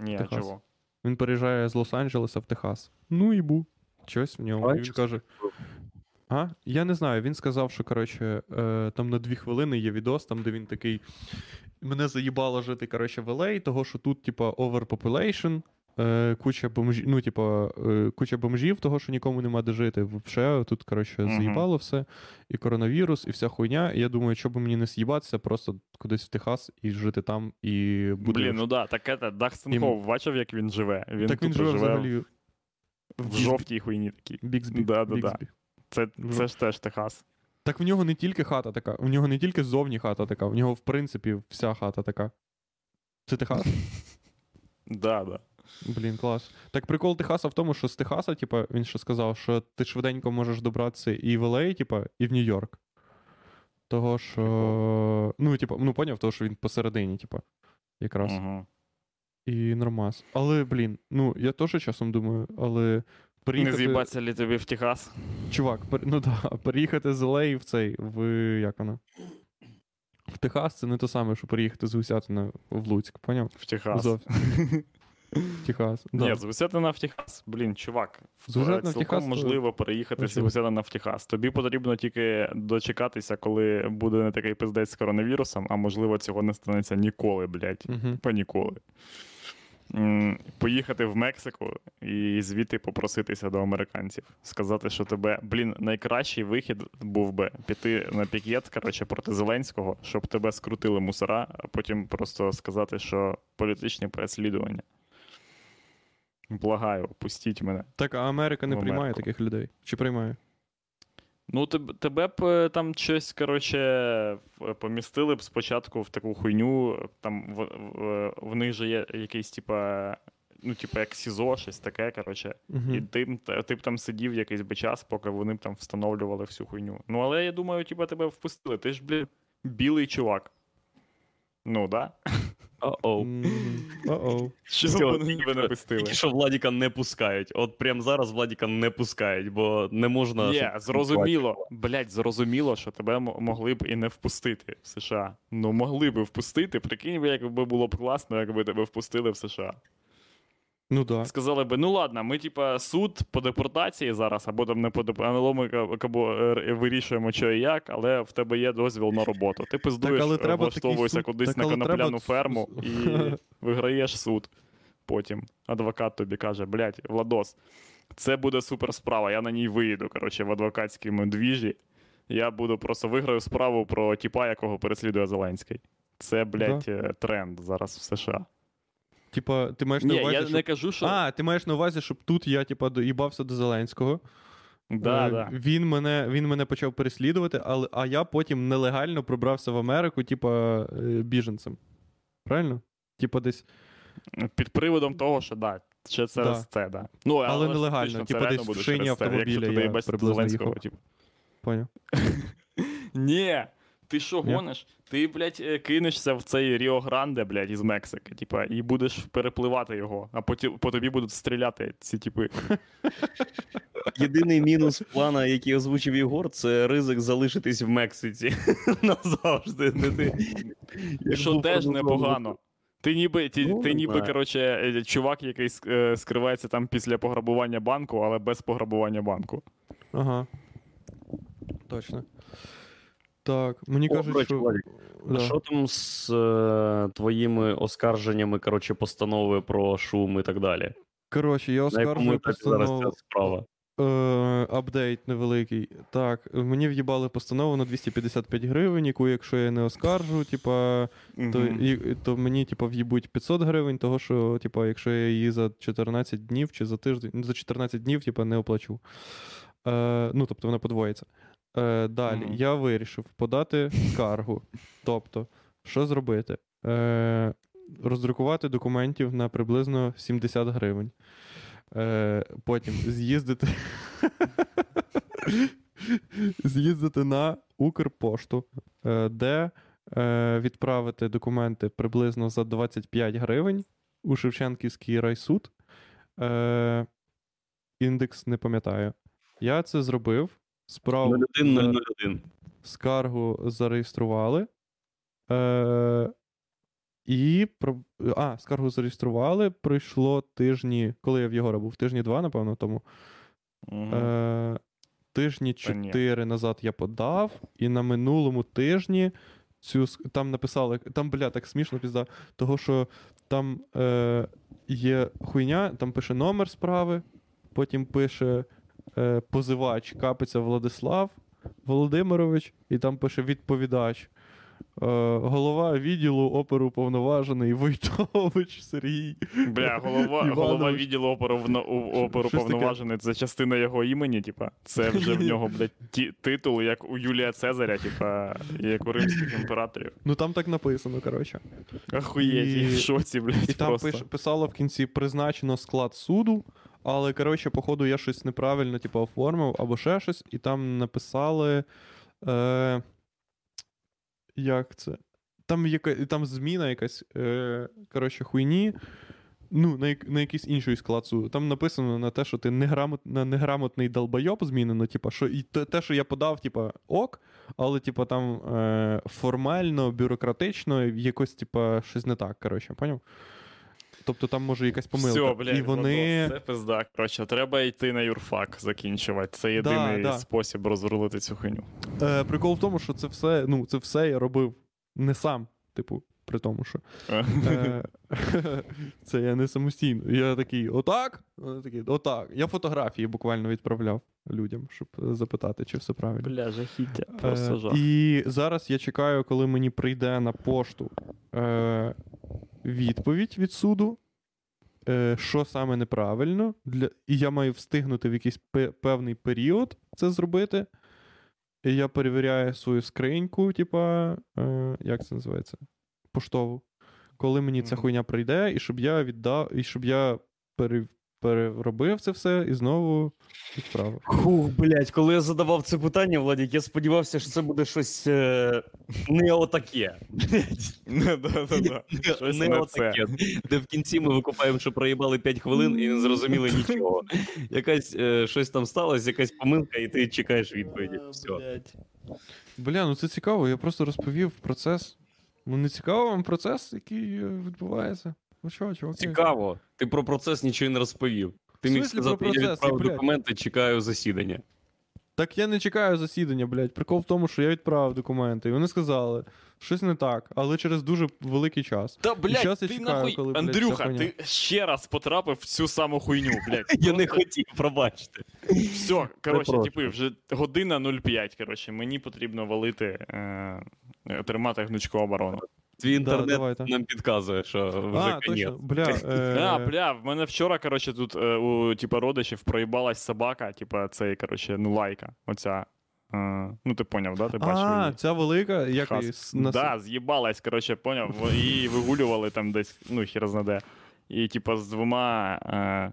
ні, а Техас. чого? Він переїжджає з Лос-Анджелеса в Техас. Ну і бу. Щось в ньому. І він каже. А? Я не знаю. Він сказав, що коротше, е, там на дві хвилини є відос, там, де він такий. Мене заїбало жити, коротше, в LA, того, що тут, типа, overpopulation, е, куча бомжів, ну, типа, е, куча бомжів, того, що нікому нема де жити. Вообще, тут, коротше, Мгм. заїбало все. І коронавірус, і вся хуйня. І я думаю, що би мені не з'їбатися, просто кудись в Техас і жити там, і буде. Блін, ну да, так Дастин Їм- Хоуп, бачив, як він живе? Він так він живе взагалі в жовтій хуйні такій. Біксбі. Да-да-да. Це, Ну. це ж теж Техас. Так в нього не тільки хата така, у нього не тільки ззовні хата така, в нього, в принципі, вся хата така. Це Техас? *laughs* Да, да. Блін, клас. Так прикол Техаса в тому, що з Техаса, типа, він ще сказав, що ти швиденько можеш добратися і в LA, типа, і в Нью-Йорк. Того, що. Ну, типа, ну поняв, того, що він посередині, типа, якраз. Угу. І нормас. Але, блін, ну, я теж часом думаю, але. Не Приїхати... з'їбаться ли тобі в Техас? Чувак, пер... ну да, *laughs* переїхати з LA в цей, в як воно? В Техас це не те саме, що переїхати з Гусятина в Луцьк, поняв? В Техас. Зовсім. *laughs* В Техас. Да. Ні, з Гусятина в Техас. Блін, чувак. Цілком Техас, то- можливо переїхати з Очевидно. В Техас. Тобі потрібно тільки дочекатися, коли буде не такий пиздець з коронавірусом, а можливо цього не станеться ніколи, блядь. Угу. Поїхати в Мексику і звідти попроситися до американців. Сказати, що тебе, блін, найкращий вихід був би піти на пікет, коротше, проти Зеленського, щоб тебе скрутили мусора, а потім просто сказати, що політичне переслідування. Благаю, пустіть мене. Так, а Америка не приймає таких людей. Чи приймає? Ну, тебе, тебе б е, там щось, коротше, помістили б спочатку в таку хуйню. Там в, в, в них же є якийсь, типа, ну, типа, як СІЗО, щось таке, коротше. Угу. І ти, б- ти б там сидів якийсь би час, поки вони б там встановлювали всю хуйню. Ну, але я думаю, типа, тебе впустили. Ти ж, блін, білий чувак. Ну, да? О-оу. О-оу. Тільки що- пустили? Тільки що Владіка не пускають. От прямо зараз Владіка не пускають, бо не можна. Є, зрозуміло. Блять, зрозуміло, що тебе могли б і не впустити в США. Ну, могли б впустити. Прикинь, би, якби було б класно, якби тебе впустили в США. Ну так. Сказали би, ну ладно, ми, типа, суд по депортації зараз, або там не по депортації, ми або е, вирішуємо, що і як, але в тебе є дозвіл на роботу. Ти пиздуєш, але е, треба влаштовуєшся суд- кудись так, на конопляну треба ферму і *laughs* виграєш суд. Потім адвокат тобі каже: блядь, Владос, це буде супер справа. Я на ній виїду, коротше, в адвокатському двіжі. Я буду просто виграю справу про тіпа, якого переслідує Зеленський. Це, блядь, е, тренд зараз в США. Типа, ти маєш на Ні, увазі, я щоб... не кажу, що. А, ти маєш на увазі, щоб тут я, типа, доїбався до Зеленського. да, Е, да. Він мене, він мене почав переслідувати, але, а я потім нелегально пробрався в Америку, типа, е, біженцем. Правильно? Типа десь. Під приводом того, що да, ще це Да. це, да. Ну, Але ж нелегально, типу, десь в шині через це, автомобіля я Зеленського, їхав. типу. Поняв. *laughs* Ні, ти що гониш? Ти, блядь, е, кинешся в цей Ріо Гранде, блядь, із Мексики, типа, і будеш перепливати його, а потім по тобі будуть стріляти ці типи. *laughs* Єдиний мінус плана, який озвучив Єгор, це ризик залишитись в Мексиці *laughs* назавжди. Не ти. Що теж непогано. Ти ніби, ті, Ну, ти ніби коротше, е, чувак, який е, скривається там після пограбування банку, але без пограбування банку. Ага. Точно. Так, мені О, кажуть, що. Владик, Да. Що там з е, твоїми оскарженнями, коротше, постанови про шум і так далі? Коротше, я оскаржую етапі зараз постанову. ця справа? Е, апдейт невеликий. Так, мені в'їбали постанову на 255 гривень, яку, якщо я не оскаржу, типа, то, і, то мені типа, в'їбуть 500 гривень, того що, типа, якщо я її за 14 днів чи за тиждень, ну, за 14 днів, типа, не оплачу. Е, ну, тобто вона подвоїться. Е, далі, Мгм. я вирішив подати скаргу. Тобто, що зробити? Е, роздрукувати документів на приблизно 70 гривень. Е, потім з'їздити. *laughs* з'їздити на Укрпошту, е, де е, відправити документи приблизно за 25 гривень у Шевченківський райсуд. Е, індекс не пам'ятаю. Я це зробив. Справу 0101. скаргу зареєстрували. Е, і. А, скаргу зареєстрували. Пройшло тижні, коли я в Єгора був, тижні два, напевно, тому. Е, тижні чотири назад я подав, і на минулому тижні цю там написали. Там, бля, так смішно пізда, того що там е, є хуйня, там пише номер справи, потім пише позивач Капиця Владислав Володимирович, і там пише відповідач. Е, голова відділу оперу повноважений Войтович Сергій. Бля, голова, Іванович. голова відділу оперу, в, оперу Щось таке. повноважений, це частина його імені, типа. Це вже в нього, блядь, ті, титул, як у Юлія Цезаря, типа, як у римських імператорів. Ну там так написано, коротше. Ахуєть, І- в шоці, блядь, І там просто. пиш, писало в кінці призначено склад суду, але коротше, походу, я щось неправильно типу, оформив або ще щось, і там написали. Е, як це? Там, яка, там зміна якась, е, коротше, хуйні. Ну, на, на якийсь інший склад суду. Там написано на те, що ти неграмот, неграмотний долбойоб змінено, типа, що і те, що я подав, типа, ок, але, типа, там е, формально, бюрократично, якось, типа, щось не так, коротше, поняв? Тобто там може якась помилка. Все, блядь, і вони. Це пизда. Коротше, треба йти на юрфак закінчувати. Це єдиний да. спосіб розрулити цю хуйню. Е, прикол в тому, що це все, ну, це все я робив не сам. Типу, при тому, що. Е, *laughs* Це я не самостійно. Я такий, отак? Вони такі, отак. Я фотографії буквально відправляв людям, щоб е, запитати, чи все правильно. Бля, жахіття. Е, Просто жах. І зараз я чекаю, коли мені прийде на пошту е, відповідь від суду, е, що саме неправильно, для, і я маю встигнути в якийсь пе- певний період це зробити. І я перевіряю свою скриньку, типа, е, як це називається? Поштову. Коли мені ця хуйня прийде, і щоб я віддав, і щоб я пере, переробив це все і знову відправив. Фух, блядь, коли я задавав це питання, Владік, я сподівався, що це буде щось е, не отаке. Не отаке. Де в кінці ми викупаємо, що проїбали 5 хвилин і не зрозуміли нічого. Якась е, щось там сталося, якась помилка, і ти чекаєш відповіді. Все. Бля, ну це цікаво, я просто розповів процес. Ну, не цікаво вам процес, який е, відбувається. Ну що, чуваки? Цікаво. Ти про процес нічого не розповів. Ти міг сказати, про я відправив блядь? документи, чекаю засідання. Так я не чекаю засідання, блядь. Прикол в тому, що я відправив документи, і вони сказали, щось не так, але через дуже великий час. Та, щас я блядь, ти чекаю, нахуй, коли, блядь, Андрюха, хуйня. ти ще раз потрапив в цю саму хуйню, блядь. *laughs* Я не хотів, пробачте. Все, коротше, Перепрошую. типи, вже година 05, коротше, мені потрібно валити, е, е, тримати гнучку оборону. Твій інтернет давайте. нам підказує, що вже А, конець. точно, бля. *laughs* Е... А, бля, в мене вчора, коротше, тут е, у типа родичів проїбалась собака, типа цей, коротше, ну лайка. Оця. Е, ну, ти поняв, да? Ти бачив А, її? ця велика, як Хас. її, с- Да, з'їбалась, коротше, поняв. Її вигулювали там десь, ну, хір знаде. І, типа, з двома.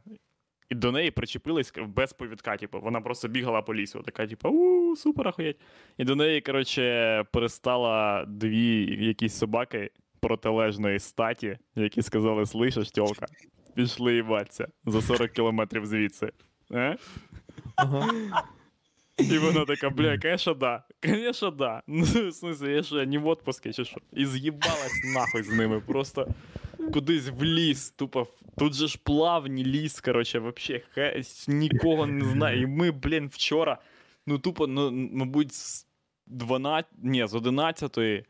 І до неї причепились без повідка. Типу, вона просто бігала по лісу. Така, типу, у супер ахуєть. І до неї, коротше, пристала дві якісь собаки протилежної статі, які сказали: слышиш, тьолка, пішли їбаться за 40 кілометрів звідси. Е? Ага. І вона така, бля, конечно, да. Конечно, да. Ну, в смысле, я що, я не в отпуске, чи що? І з'їбалась нахуй з ними. Просто кудись в ліс, тупо. Тут же ж плавні ліс, короче, вообще, хе, нікого не знаю. І ми, блін, вчора, ну тупо, ну, мабуть, з 12, ні, з 11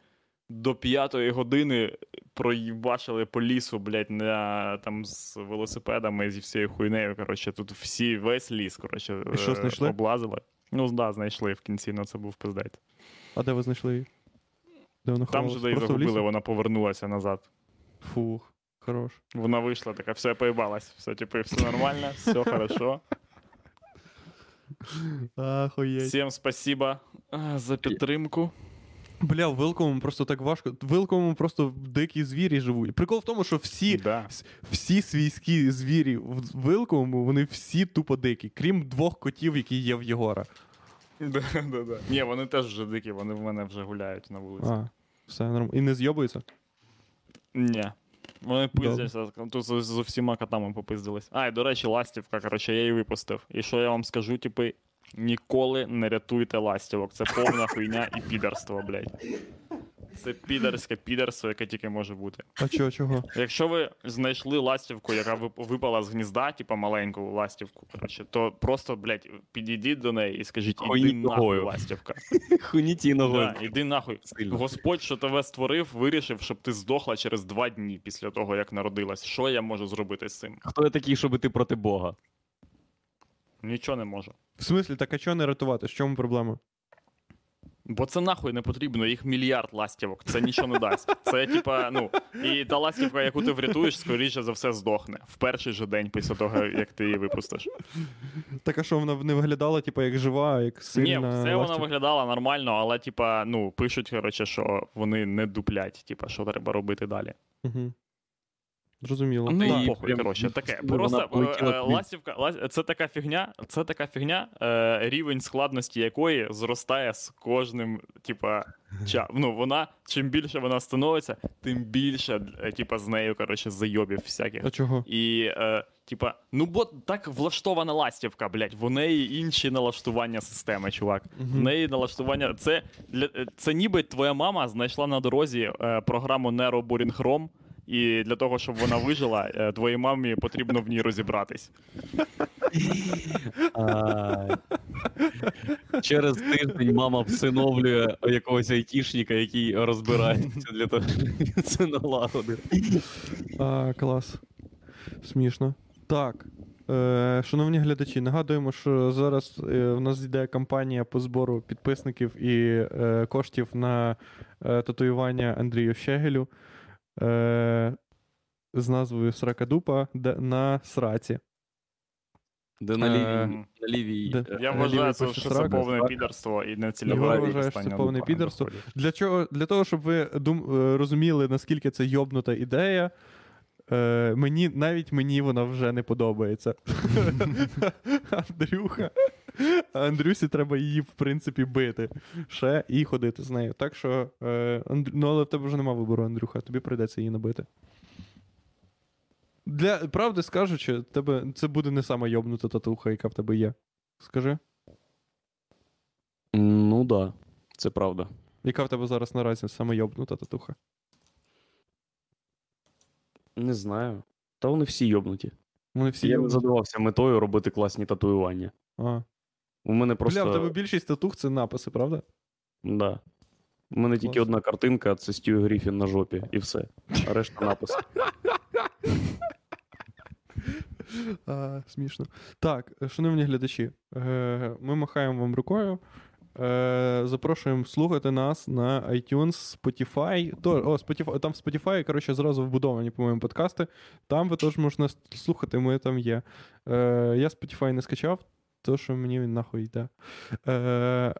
до 5 години проїбашили по лісу, блядь, на, там з велосипедами, зі всією хуйнею. Коротше, тут всі, весь ліс, коротше, І що, е, знайшли? облазили. Ну, да, знайшли в кінці, але це був пиздець. А де ви знайшли її? Де вона Там же і загубили, вона повернулася назад. Фух, хорош. Вона вийшла, така, все поїбалась. Все, типу, все нормально, все *laughs* хорошо. Ахуєть. Всім спасибо за підтримку. Бля, в Вилковому просто так важко. В Вилковому просто дикі звірі живуть. Прикол в тому, що всі, Да. всі свійські звірі в Вилковому, вони всі тупо дикі, крім двох котів, які є в Єгора. Да, да, да. Ні, вони теж вже дикі, вони в мене вже гуляють на вулиці. А, все нормально. І не зйобуються? Ні. Вони пиздяться, тут з, з усіма котами попиздились. А, і до речі, ластівка, коротше, я її випустив. І що я вам скажу, типи, ніколи не рятуйте ластівок. Це повна хуйня і підарство, блядь. Це підарське підарство, яке тільки може бути. А чого, чого? Якщо ви знайшли ластівку, яка випала з гнізда, типа маленьку ластівку, коротше, то просто, блядь, підійдіть до неї і скажіть, іди нахуй, ногою. ластівка. *laughs* Хуніті ногою. Да, іди нахуй. Сильно. Господь, що тебе створив, вирішив, щоб ти здохла через два дні після того, як народилась. Що я можу зробити з цим? Хто я такий, щоб ти проти Бога? Нічого не можу. В смислі, так а чого не рятувати? В чому проблема? Бо це нахуй не потрібно, їх мільярд ластівок, це нічого не дасть. Це типа, ну, і та ластівка, яку ти врятуєш, скоріше за все здохне в перший же день після того, як ти її випустиш. Так а що вона не виглядала, типу, як жива, як Ні, сильна все вона ластівка? виглядала нормально, але, типа, ну, пишуть, коротше, що вони не дуплять, типа, що треба робити далі. Угу. Зрозуміло. Ну, і похуй, Прям коротше, таке. Просто е, е, туди. ластівка, лас- це така фігня, це така фігня, е, рівень складності якої зростає з кожним, типа, ча. *laughs* Ну, вона, чим більше вона становиться, тим більше, е, типа, з нею, коротше, зайобів всяких. А чого? І, е, типа, ну бо так влаштована ластівка, блядь, в неї інші налаштування системи, чувак. В неї налаштування. Це, для, е, це ніби твоя мама знайшла на дорозі е, програму Nero Boring Chrome, і для того, щоб вона вижила, е, твоїй мамі потрібно в ній розібратись. А, Через тиждень мама всиновлює якогось айтішника, який розбирається для того, щоб це налагодити. А, клас. Смішно. Так. Е, шановні глядачі, нагадуємо, що зараз е, в нас йде кампанія по збору підписників і е, коштів на е, татуювання Андрію Щегелю е, з назвою Сракадупа на сраці. Де на Е, лівій, на лівій де- е, Я Лівий вважаю, пише що це повне підерство і не цільове вважає, що це повне підерство. Для чого? Для того, щоб ви дум, е, розуміли, наскільки це йобнута ідея. Е, мені, навіть мені вона вже не подобається. *laughs* *laughs* Андрюха. Андрюсі треба її, в принципі, бити. Ще і ходити з нею. Так що, е, Андрю... ну, але в тебе вже нема вибору, Андрюха, тобі прийдеться її набити. Для правди скажучи, тебе це буде не сама йобнута татуха, яка в тебе є. Скажи, Ну да, це правда. яка в тебе зараз наразі сама йобнута татуха? Не знаю. Та вони всі йобнуті. Вони всі Я не йобнуті. задавався метою робити класні татуювання. А. У мене просто. Бля, в тебе більшість татух це написи, правда? Да. У мене тільки Клас. одна картинка, це Стю Гріфін на жопі, і все. А решта *laughs* напис. А, смішно. Так, шановні глядачі, е, ми махаємо вам рукою. Е, Запрошуємо слухати нас на iTunes, Spotify. То, о, Spotify, там в Spotify, коротше, зразу вбудовані, по-моєму, подкасти. Там ви теж можна слухати, ми там є. Е, Я Spotify не скачав, то що мені він нахуй йде. Е,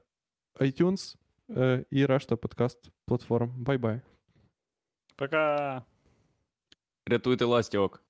iTunes е, і решта подкаст платформ. Bye-bye. Пока. Рятуйте ластівок.